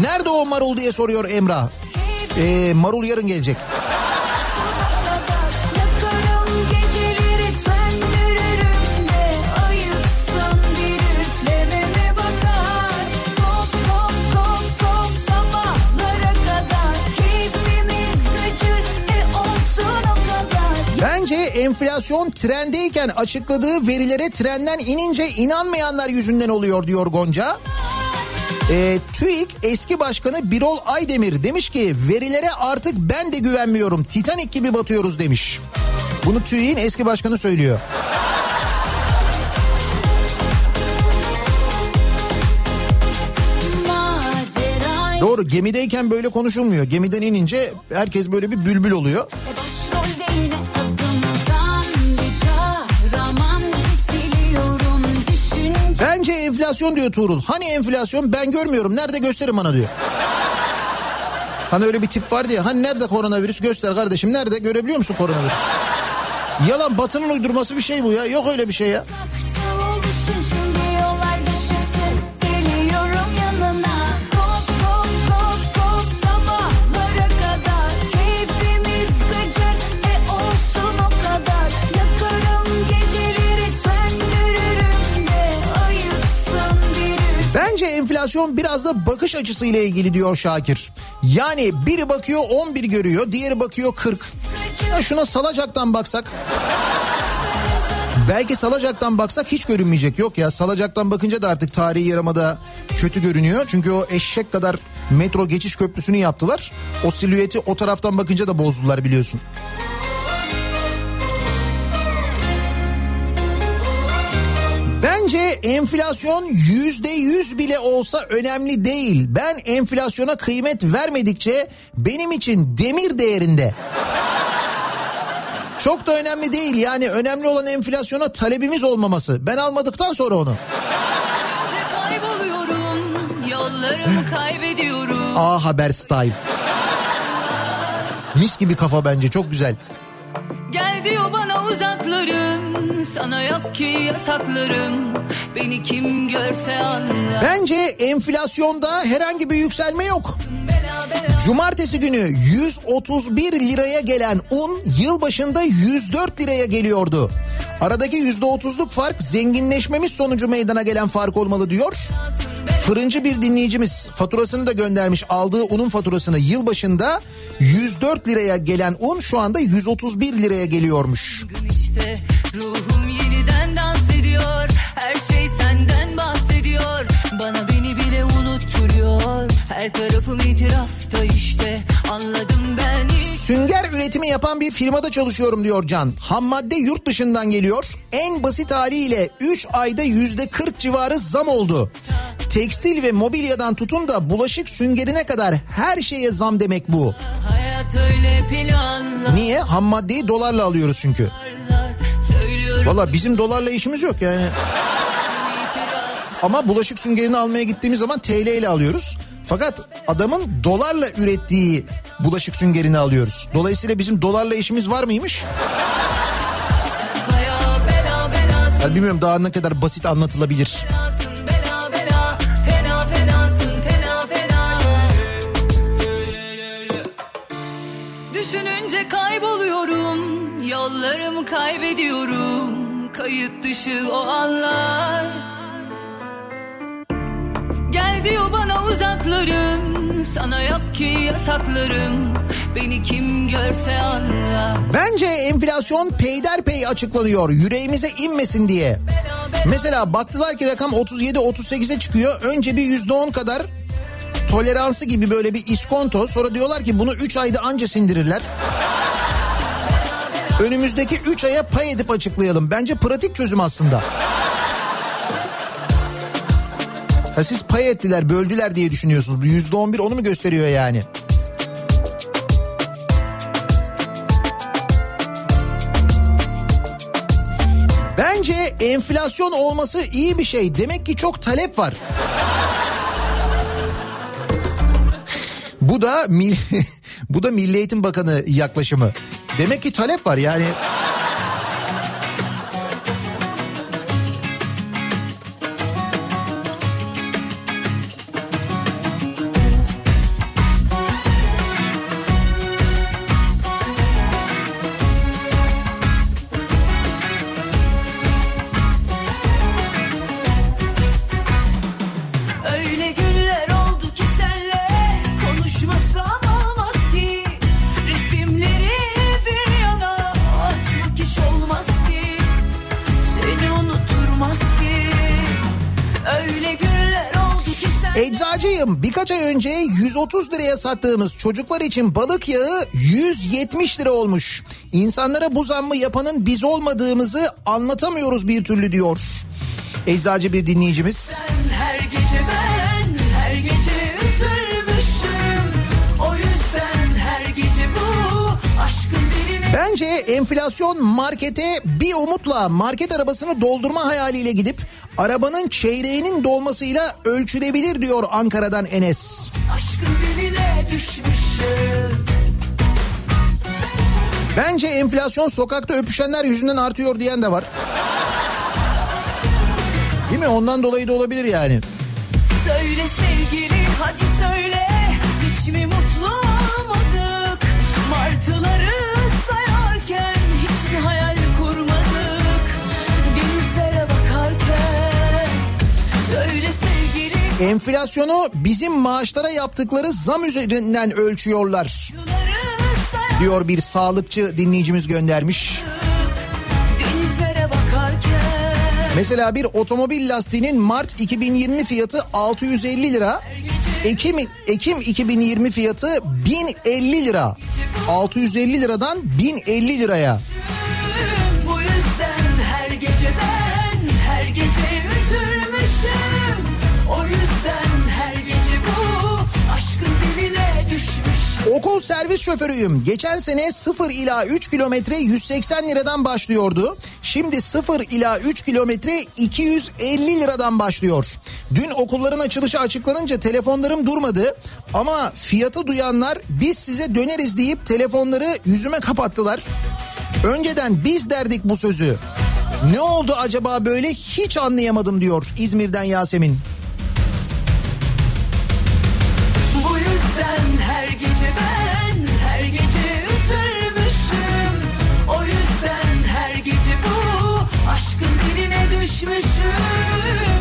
Nerede o marul diye soruyor Emrah. Eee, marul yarın gelecek.
E
Bence enflasyon trendeyken açıkladığı verilere trenden inince inanmayanlar yüzünden oluyor diyor Gonca. Ee, TÜİK eski başkanı Birol Aydemir demiş ki verilere artık ben de güvenmiyorum. Titanik gibi batıyoruz demiş. Bunu TÜİK'in eski başkanı söylüyor. Doğru gemideyken böyle konuşulmuyor. Gemiden inince herkes böyle bir bülbül oluyor.
Başrolde yine adımdan
enflasyon diyor Tuğrul. Hani enflasyon ben görmüyorum. Nerede gösterin bana diyor. Hani öyle bir tip vardı ya. Hani nerede koronavirüs göster kardeşim. Nerede görebiliyor musun koronavirüs? Yalan batının uydurması bir şey bu ya. Yok öyle bir şey ya. Enflasyon biraz da bakış açısıyla ilgili diyor Şakir. Yani biri bakıyor 11 görüyor, diğeri bakıyor 40. Ya şuna salacaktan baksak. Belki salacaktan baksak hiç görünmeyecek. Yok ya salacaktan bakınca da artık tarihi yaramada kötü görünüyor. Çünkü o eşek kadar metro geçiş köprüsünü yaptılar. O silüeti o taraftan bakınca da bozdular biliyorsun. Bence enflasyon yüzde yüz bile olsa önemli değil. Ben enflasyona kıymet vermedikçe benim için demir değerinde. Çok da önemli değil yani önemli olan enflasyona talebimiz olmaması. Ben almadıktan sonra onu. A Haber Style. Mis gibi kafa bence çok güzel.
Gel diyor bana uzaklarım, sana yok ki yasaklarım. Beni kim görse anlar.
Bence enflasyonda herhangi bir yükselme yok. Cumartesi günü 131 liraya gelen un yılbaşında 104 liraya geliyordu. Aradaki %30'luk fark zenginleşmemiz sonucu meydana gelen fark olmalı diyor. Fırıncı bir dinleyicimiz faturasını da göndermiş aldığı unun faturasını yılbaşında 104 liraya gelen un şu anda 131 liraya geliyormuş.
işte ruhum yeniden dans ediyor. Her şey senden bahsediyor. Bana beni bile unutturuyor. Her tarafım itirafta işte. Anladım ben ilk
Sünger üretimi yapan bir firmada çalışıyorum diyor Can. Ham madde yurt dışından geliyor. En basit haliyle 3 ayda yüzde 40 civarı zam oldu. Tekstil ve mobilyadan tutun da bulaşık süngerine kadar her şeye zam demek bu. Niye? Ham maddeyi dolarla alıyoruz çünkü. Valla bizim dolarla işimiz yok yani. Ama bulaşık süngerini almaya gittiğimiz zaman TL ile alıyoruz. Fakat adamın dolarla ürettiği bulaşık süngerini alıyoruz. Dolayısıyla bizim dolarla işimiz var mıymış? Ben bilmiyorum daha ne kadar basit anlatılabilir.
Düşününce kayboluyorum. Yollarımı kaybediyorum. Kayıt dışı o anlar. Diyor bana uzaklarım. Sana yok ki yasaklarım. Beni kim görse anlar.
Bence enflasyon peyderpey açıklanıyor yüreğimize inmesin diye. Mesela baktılar ki rakam 37-38'e çıkıyor. Önce bir %10 kadar toleransı gibi böyle bir iskonto. Sonra diyorlar ki bunu 3 ayda anca sindirirler. Önümüzdeki 3 aya pay edip açıklayalım. Bence pratik çözüm aslında. Ha siz pay ettiler, böldüler diye düşünüyorsunuz. Bu %11 onu mu gösteriyor yani? Bence enflasyon olması iyi bir şey. Demek ki çok talep var. Bu da bu da Milli Eğitim Bakanı yaklaşımı. Demek ki talep var yani. Sattığımız çocuklar için balık yağı 170 lira olmuş. İnsanlara bu zammı yapanın biz olmadığımızı anlatamıyoruz bir türlü diyor. Eczacı bir dinleyicimiz.
her gece ben her gece üzülmüşüm O yüzden her gece bu aşkın diline
Bence enflasyon markete bir umutla market arabasını doldurma hayaliyle gidip arabanın çeyreğinin dolmasıyla ölçülebilir diyor Ankara'dan Enes.
Aşkın diline
Bence enflasyon sokakta öpüşenler yüzünden artıyor diyen de var. Değil mi? Ondan dolayı da olabilir yani.
Söyle sevgili hadi söyle
Enflasyonu bizim maaşlara yaptıkları zam üzerinden ölçüyorlar. Diyor bir sağlıkçı dinleyicimiz göndermiş. Mesela bir otomobil lastiğinin Mart 2020 fiyatı 650 lira. Ekim, Ekim 2020 fiyatı 1050 lira. 650 liradan 1050 liraya. Okul servis şoförüyüm. Geçen sene 0 ila 3 kilometre 180 liradan başlıyordu. Şimdi 0 ila 3 kilometre 250 liradan başlıyor. Dün okulların açılışı açıklanınca telefonlarım durmadı. Ama fiyatı duyanlar biz size döneriz deyip telefonları yüzüme kapattılar. Önceden biz derdik bu sözü. Ne oldu acaba böyle hiç anlayamadım diyor İzmir'den Yasemin.
Bu yüzden geçmişim.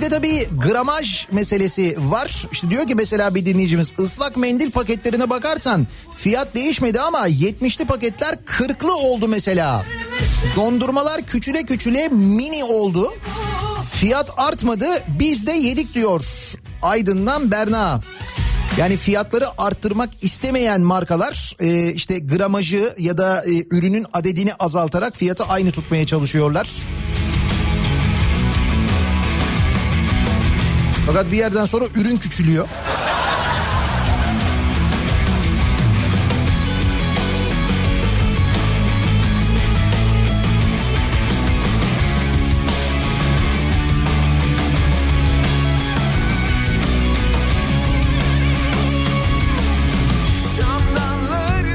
Bir de tabii gramaj meselesi var. İşte diyor ki mesela bir dinleyicimiz ıslak mendil paketlerine bakarsan fiyat değişmedi ama 70'li paketler 40'lı oldu mesela. Dondurmalar küçüle küçüle mini oldu. Fiyat artmadı biz de yedik diyor Aydın'dan Berna. Yani fiyatları arttırmak istemeyen markalar e, işte gramajı ya da e, ürünün adedini azaltarak fiyatı aynı tutmaya çalışıyorlar. Fakat bir yerden sonra ürün küçülüyor.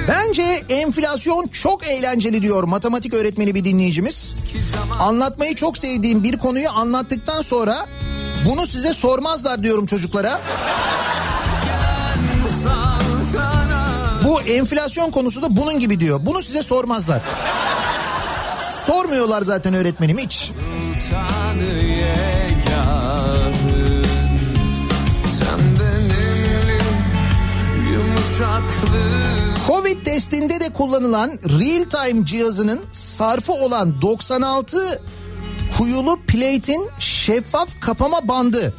Bence enflasyon çok eğlenceli diyor matematik öğretmeni bir dinleyicimiz. Anlatmayı çok sevdiğim bir konuyu anlattıktan sonra bunu size sormazlar diyorum çocuklara. Bu enflasyon konusu da bunun gibi diyor. Bunu size sormazlar. Sormuyorlar zaten öğretmenim hiç. Covid testinde de kullanılan real time cihazının sarfı olan 96 kuyulu plate'in şeffaf kapama bandı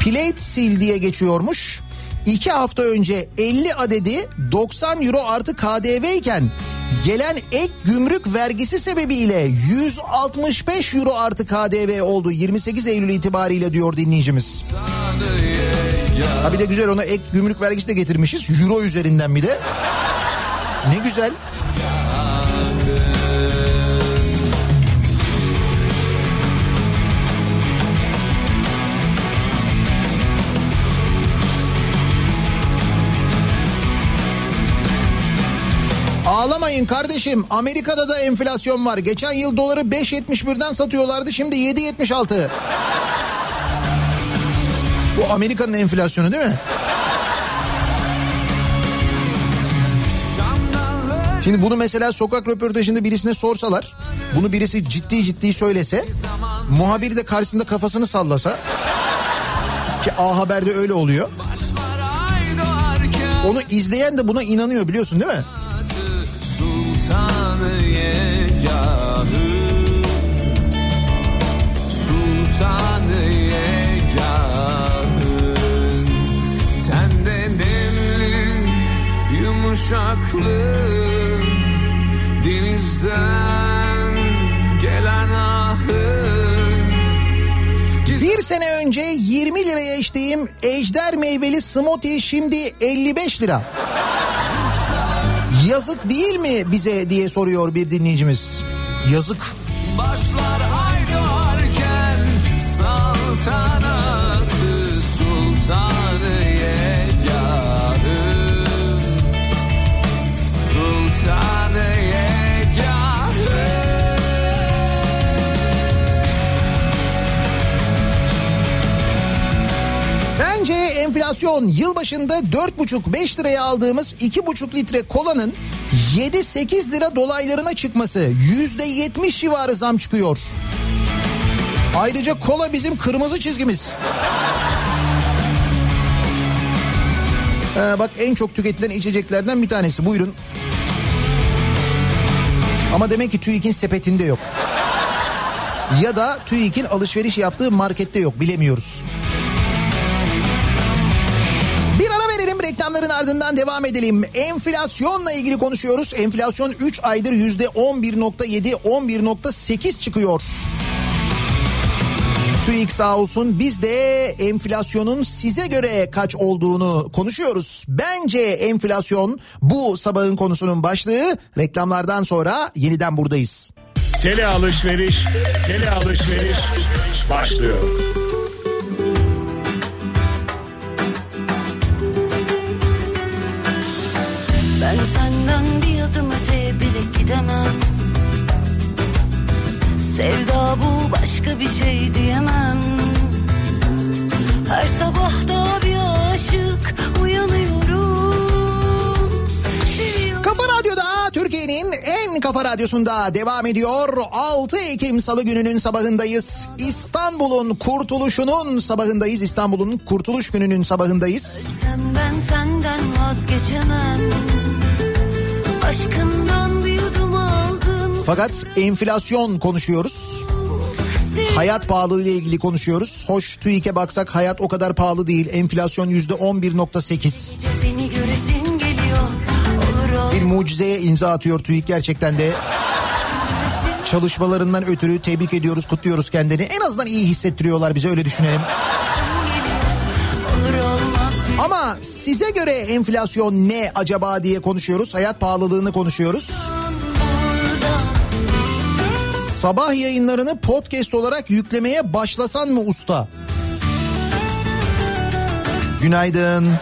plate seal diye geçiyormuş. İki hafta önce 50 adedi 90 euro artı KDV iken gelen ek gümrük vergisi sebebiyle 165 euro artı KDV oldu 28 Eylül itibariyle diyor dinleyicimiz. Ha bir de güzel ona ek gümrük vergisi de getirmişiz euro üzerinden bir de. Ne güzel. Ağlamayın kardeşim. Amerika'da da enflasyon var. Geçen yıl doları 5.71'den satıyorlardı. Şimdi 7.76. Bu Amerika'nın enflasyonu değil mi? Şimdi bunu mesela sokak röportajında birisine sorsalar, bunu birisi ciddi ciddi söylese, muhabiri de karşısında kafasını sallasa, ki A Haber'de öyle oluyor. Onu izleyen de buna inanıyor biliyorsun değil mi?
Yumuşaklık Denizden gelen ahı.
Bir sene önce 20 liraya içtiğim ejder meyveli smoothie şimdi 55 lira. Yazık değil mi bize diye soruyor bir dinleyicimiz. Yazık.
Başlar
Enflasyon yılbaşında 4,5-5 liraya aldığımız 2,5 litre kolanın 7-8 lira dolaylarına çıkması %70 civarı zam çıkıyor. Ayrıca kola bizim kırmızı çizgimiz. Ee, bak en çok tüketilen içeceklerden bir tanesi buyurun. Ama demek ki TÜİK'in sepetinde yok. Ya da TÜİK'in alışveriş yaptığı markette yok bilemiyoruz. Reklamların ardından devam edelim. Enflasyonla ilgili konuşuyoruz. Enflasyon 3 aydır %11.7 11.8 çıkıyor. TÜİK sağ olsun biz de enflasyonun size göre kaç olduğunu konuşuyoruz. Bence enflasyon bu sabahın konusunun başlığı. Reklamlardan sonra yeniden buradayız.
Tele alışveriş, tele alışveriş başlıyor.
Ben senden bir adım öteye bile gidemem Sevda bu başka bir şey diyemem Her sabah da bir aşık uyanıyorum Seviyorum
Kafa Radyo'da Türkiye'nin en kafa radyosunda devam ediyor. 6 Ekim Salı gününün sabahındayız. İstanbul'un kurtuluşunun sabahındayız. İstanbul'un kurtuluş gününün sabahındayız.
Sen ben senden vazgeçemem
Fakat enflasyon konuşuyoruz. Hayat pahalılığı ile ilgili konuşuyoruz. Hoş TÜİK'e baksak hayat o kadar pahalı değil. Enflasyon yüzde 11.8.
Seni göresin geliyor Olur olur
Bir mucizeye imza atıyor TÜİK gerçekten de. Çalışmalarından ötürü tebrik ediyoruz, kutluyoruz kendini. En azından iyi hissettiriyorlar bize öyle düşünelim. Ama size göre enflasyon ne acaba diye konuşuyoruz. Hayat pahalılığını konuşuyoruz. Sabah yayınlarını podcast olarak yüklemeye başlasan mı usta? Günaydın.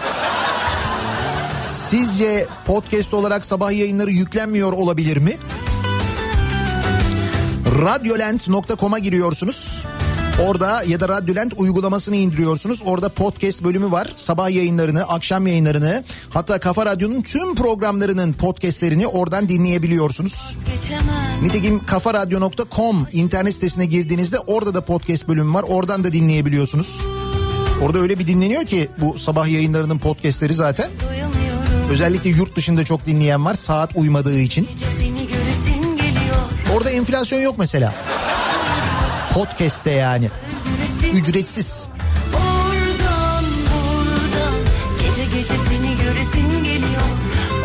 Sizce podcast olarak sabah yayınları yüklenmiyor olabilir mi? Radyolent.com'a giriyorsunuz. Orada ya da Radyolent uygulamasını indiriyorsunuz. Orada podcast bölümü var. Sabah yayınlarını, akşam yayınlarını, hatta Kafa Radyo'nun tüm programlarının podcastlerini oradan dinleyebiliyorsunuz. Nitekim kafaradyo.com internet sitesine girdiğinizde orada da podcast bölümü var. Oradan da dinleyebiliyorsunuz. Orada öyle bir dinleniyor ki bu sabah yayınlarının podcastleri zaten. Özellikle yurt dışında çok dinleyen var saat uymadığı için. Orada enflasyon yok mesela. Podcast'te yani. Ücretsiz.
oradan buradan Gece gece seni göresin geliyor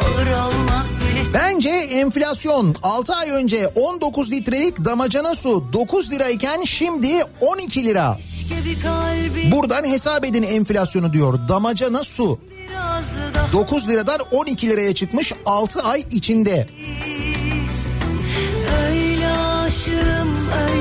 Olur olmaz
Bence enflasyon 6 ay önce 19 litrelik damacana su 9 lirayken şimdi 12 lira. Buradan hesap edin enflasyonu diyor. Damacana su
biraz daha
9 liradan 12 liraya çıkmış 6 ay içinde.
Öyle aşığım öyle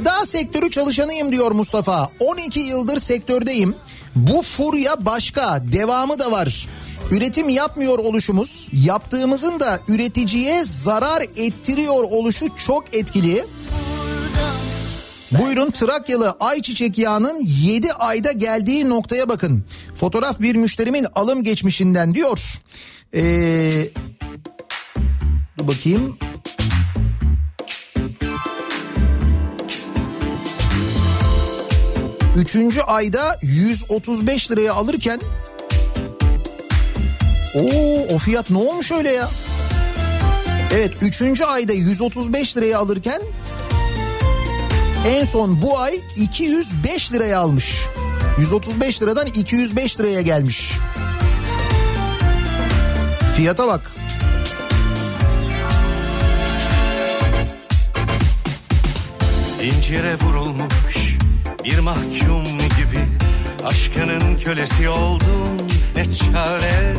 Gıda sektörü çalışanıyım diyor Mustafa. 12 yıldır sektördeyim. Bu furya başka, devamı da var. Üretim yapmıyor oluşumuz, yaptığımızın da üreticiye zarar ettiriyor oluşu çok etkili. Buyurun Trakyalı ayçiçek yağının 7 ayda geldiği noktaya bakın. Fotoğraf bir müşterimin alım geçmişinden diyor. Ee, dur bakayım. Üçüncü ayda 135 liraya alırken Oo o fiyat ne olmuş öyle ya? Evet üçüncü ayda 135 liraya alırken en son bu ay 205 liraya almış. 135 liradan 205 liraya gelmiş. Fiyata bak.
Zincire vurulmuş bir mahkum gibi Aşkının kölesi oldum. Ne çare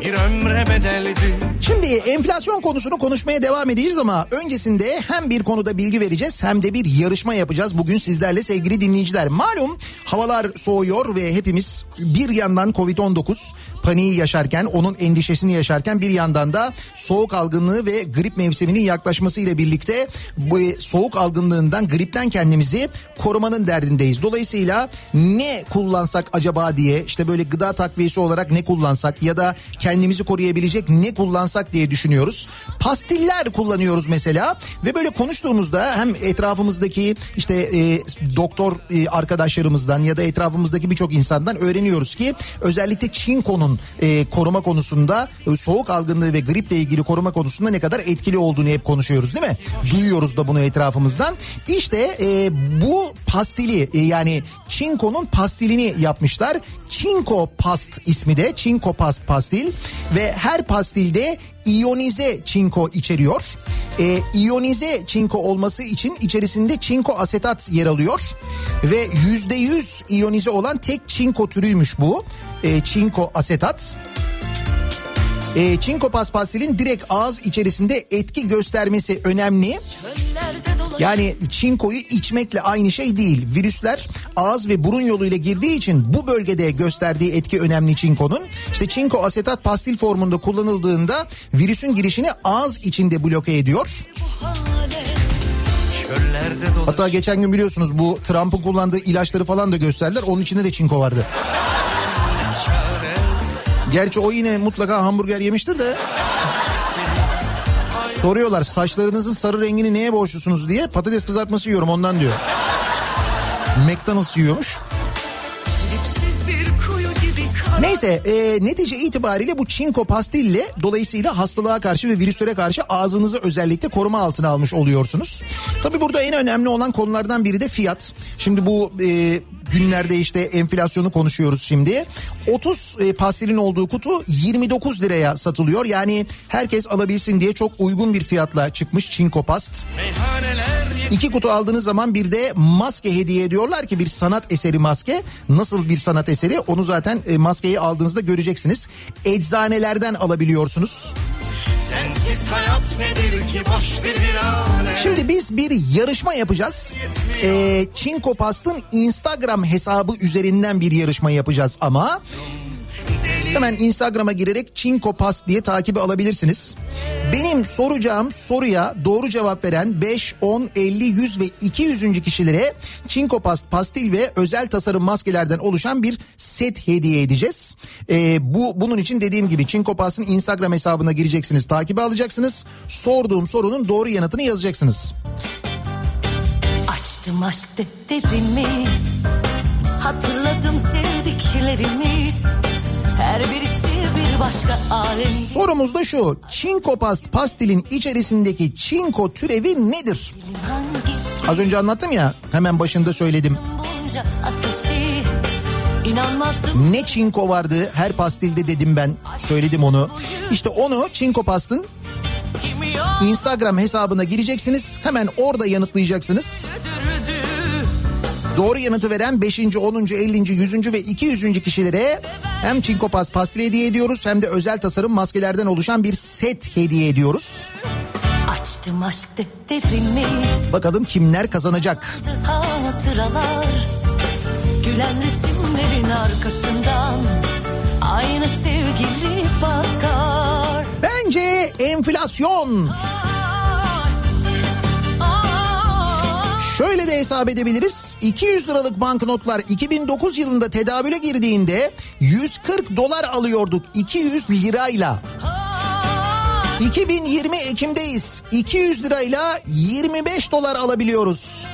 bir ömre bedeldi
Şimdi enflasyon konusunu konuşmaya devam edeceğiz ama öncesinde hem bir konuda bilgi vereceğiz hem de bir yarışma yapacağız bugün sizlerle sevgili dinleyiciler. Malum havalar soğuyor ve hepimiz bir yandan Covid-19 paniği yaşarken onun endişesini yaşarken bir yandan da soğuk algınlığı ve grip mevsiminin yaklaşması ile birlikte bu soğuk algınlığından gripten kendimizi korumanın derdindeyiz. Dolayısıyla ne kullansak acaba diye işte böyle gıda takviyesi olarak ne kullansak ya da kendimizi koruyabilecek ne kullansak diye düşünüyoruz. Pastiller kullanıyoruz mesela ve böyle konuştuğumuzda hem etrafımızdaki işte e, doktor e, arkadaşlarımızdan ya da etrafımızdaki birçok insandan öğreniyoruz ki özellikle çinkonun e, koruma konusunda e, soğuk algınlığı ve griple ilgili koruma konusunda ne kadar etkili olduğunu hep konuşuyoruz değil mi? Duyuyoruz da bunu etrafımızdan. İşte e, bu pastili e, yani çinkonun pastilini yapmışlar. Çinko past ismi de çinko past pastil ve her pastilde iyonize çinko içeriyor. E, iyonize çinko olması için içerisinde çinko asetat yer alıyor ve yüzde yüz iyonize olan tek çinko türüymüş bu. E, çinko asetat. E, çinko pas pastilin direkt ağız içerisinde etki göstermesi önemli. Yani çinkoyu içmekle aynı şey değil. Virüsler ağız ve burun yoluyla girdiği için bu bölgede gösterdiği etki önemli çinkonun. İşte çinko asetat pastil formunda kullanıldığında virüsün girişini ağız içinde bloke ediyor. Hatta geçen gün biliyorsunuz bu Trump'ın kullandığı ilaçları falan da gösterdiler. Onun içinde de çinko vardı. Gerçi o yine mutlaka hamburger yemiştir de. Soruyorlar saçlarınızın sarı rengini neye borçlusunuz diye patates kızartması yiyorum ondan diyor. McDonald's yiyormuş. Neyse e, netice itibariyle bu çinko pastille dolayısıyla hastalığa karşı ve virüslere karşı ağzınızı özellikle koruma altına almış oluyorsunuz. Tabi burada en önemli olan konulardan biri de fiyat. Şimdi bu e, günlerde işte enflasyonu konuşuyoruz şimdi. 30 e, pastilin olduğu kutu 29 liraya satılıyor. Yani herkes alabilsin diye çok uygun bir fiyatla çıkmış çinko past. İki kutu aldığınız zaman bir de maske hediye ediyorlar ki bir sanat eseri maske. Nasıl bir sanat eseri onu zaten e, maskeyi aldığınızda göreceksiniz. Eczanelerden alabiliyorsunuz.
sensiz hayat nedir ki boş bir virane
Şimdi biz bir yarışma yapacağız. Ee, Çinko Past'ın Instagram hesabı üzerinden bir yarışma yapacağız ama... Hemen Instagram'a girerek Çinko Past diye takibi alabilirsiniz. Benim soracağım soruya doğru cevap veren 5, 10, 50, 100 ve 200. kişilere Çinko Past pastil ve özel tasarım maskelerden oluşan bir set hediye edeceğiz. Ee, bu bunun için dediğim gibi Çinko Past'ın Instagram hesabına gireceksiniz, takibi alacaksınız. Sorduğum sorunun doğru yanıtını yazacaksınız.
Açtım aşk defterimi Hatırladım sevdiklerimi Her birisi bir başka alem
Sorumuz da şu. Çinko past pastilin içerisindeki çinko türevi nedir?
Hangisi
Az önce anlattım ya. Hemen başında söyledim.
ateşi
Ne çinko vardı her pastilde dedim ben. Söyledim onu. İşte onu çinko pastın Instagram hesabına gireceksiniz. Hemen orada yanıtlayacaksınız.
öldürdü
Doğru yanıtı veren 5. 10. 50. 100. ve 200. kişilere hem çinko past pastil hediye ediyoruz hem de özel tasarım maskelerden oluşan bir set hediye ediyoruz.
Açtım aşk defterimi
Bakalım kimler kazanacak?
Hatıralar Gülen resimlerin arkasından Aynı sevgili bakar
Bence enflasyon.
Ay,
Şöyle de hesap edebiliriz. 200 liralık banknotlar 2009 yılında tedavüle girdiğinde 140 dolar alıyorduk 200 lirayla. 2020 Ekim'deyiz. 200 lirayla 25 dolar alabiliyoruz.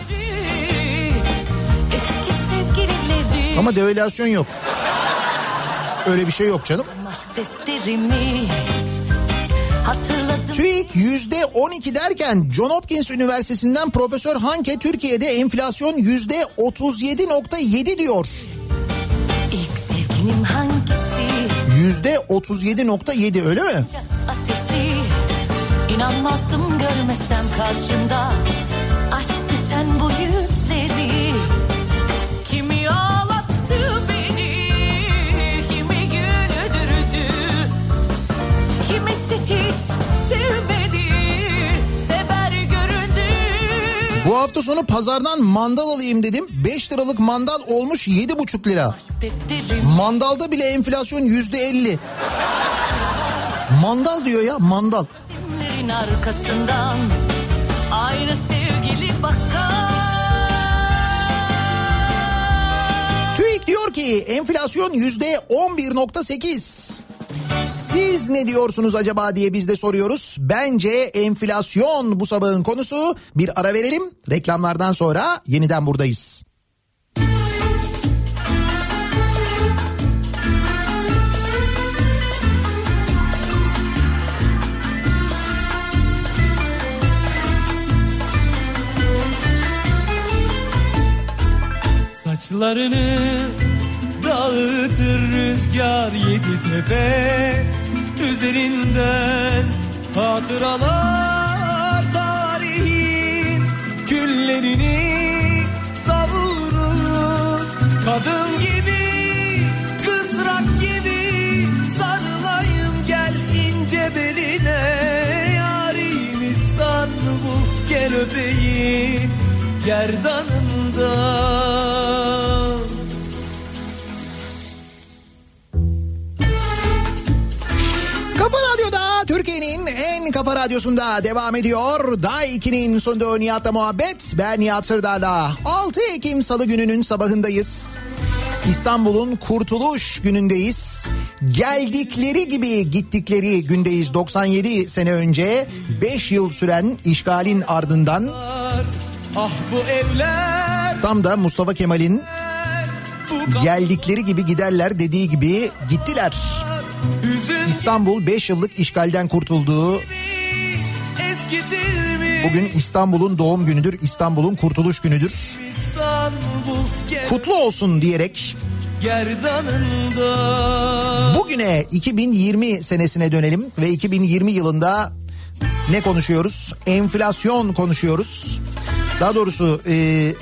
Ama devalüasyon yok. Öyle bir şey yok canım.
Aşk defterimi Hatırladım
TÜİK yüzde 12 derken John Hopkins Üniversitesi'nden Profesör Hanke Türkiye'de enflasyon yüzde 37.7 diyor.
ilk sevgilim hangisi
Yüzde 37.7 öyle mi?
Ateşi İnanmazdım görmesem karşımda
hafta sonu pazardan mandal alayım dedim. 5 liralık mandal olmuş 7,5 lira. Mandalda bile enflasyon %50. Mandal diyor ya mandal.
arkasından Aynı sevgili bakar
TÜİK diyor ki enflasyon yüzde 11.8. Siz ne diyorsunuz acaba diye biz de soruyoruz. Bence enflasyon bu sabahın konusu. Bir ara verelim. Reklamlardan sonra yeniden buradayız.
Saçlarını dağıtır rüzgar yedi tepe Üzerinden hatıralar tarihin Küllerini savurur. Kadın gibi kızrak gibi sarılayım gel ince beline. Yarim İstanbul gel öpeyim gerdanından
Kafa Radyo'da Türkiye'nin en kafa radyosunda devam ediyor. Day 2'nin sunduğu Nihat'la muhabbet. Ben Nihat Sırdar'la. 6 Ekim Salı gününün sabahındayız. İstanbul'un kurtuluş günündeyiz. Geldikleri gibi gittikleri gündeyiz. 97 sene önce 5 yıl süren işgalin ardından
Ah bu evler
tam da Mustafa Kemal'in geldikleri gibi giderler dediği gibi gittiler. İstanbul 5 yıllık işgalden kurtulduğu Bugün İstanbul'un doğum günüdür, İstanbul'un kurtuluş günüdür. Kutlu olsun diyerek bugüne 2020 senesine dönelim ve 2020 yılında ne konuşuyoruz? Enflasyon konuşuyoruz. Daha doğrusu e,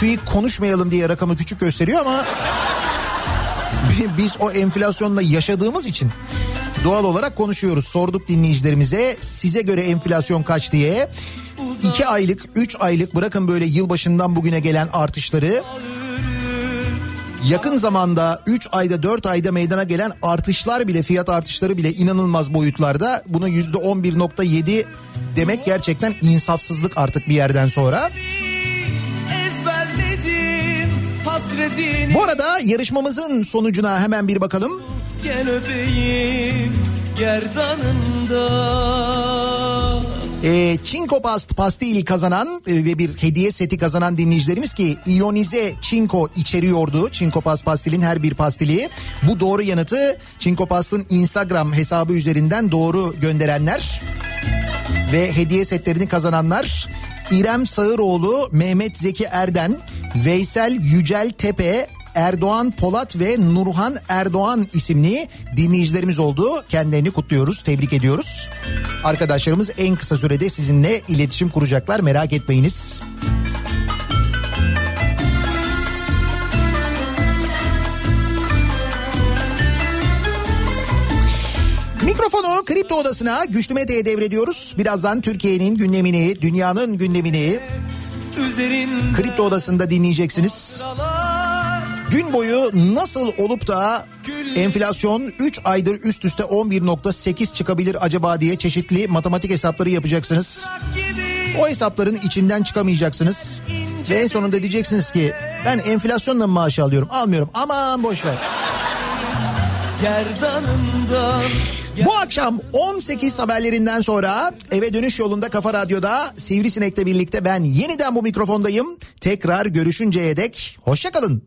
TÜİK konuşmayalım diye rakamı küçük gösteriyor ama biz o enflasyonla yaşadığımız için doğal olarak konuşuyoruz. Sorduk dinleyicilerimize size göre enflasyon kaç diye. 2 aylık, 3 aylık bırakın böyle yılbaşından bugüne gelen artışları. Yakın zamanda 3 ayda 4 ayda meydana gelen artışlar bile fiyat artışları bile inanılmaz boyutlarda. Buna %11.7 demek gerçekten insafsızlık artık bir yerden sonra.
Hasretini
Bu arada yarışmamızın sonucuna hemen bir bakalım.
gel öpeyim gerdanında
Ee, Çinko Past pastil kazanan e, ve bir hediye seti kazanan dinleyicilerimiz ki iyonize çinko içeriyordu. Çinko Past pastilin her bir pastili. Bu doğru yanıtı Çinko Past'ın Instagram hesabı üzerinden doğru gönderenler ve hediye setlerini kazananlar İrem Sağıroğlu, Mehmet Zeki Erden, Veysel Yücel Tepe, Erdoğan Polat ve Nurhan Erdoğan isimli dinleyicilerimiz oldu. Kendilerini kutluyoruz, tebrik ediyoruz. Arkadaşlarımız en kısa sürede sizinle iletişim kuracaklar merak etmeyiniz. Mikrofonu Kripto Odası'na Güçlü Mete'ye devrediyoruz. Birazdan Türkiye'nin gündemini, dünyanın gündemini Kripto Odası'nda dinleyeceksiniz. Gün boyu nasıl olup da enflasyon 3 aydır üst üste 11.8 çıkabilir acaba diye çeşitli matematik hesapları yapacaksınız. O hesapların içinden çıkamayacaksınız. Ve en sonunda diyeceksiniz ki ben enflasyonla maaş alıyorum? Almıyorum. Aman boş ver.
gerdanından
Bu akşam 18 haberlerinden sonra eve dönüş yolunda Kafa Radyo'da Sivrisinek'le birlikte ben yeniden bu mikrofondayım. Tekrar görüşünceye dek hoşçakalın.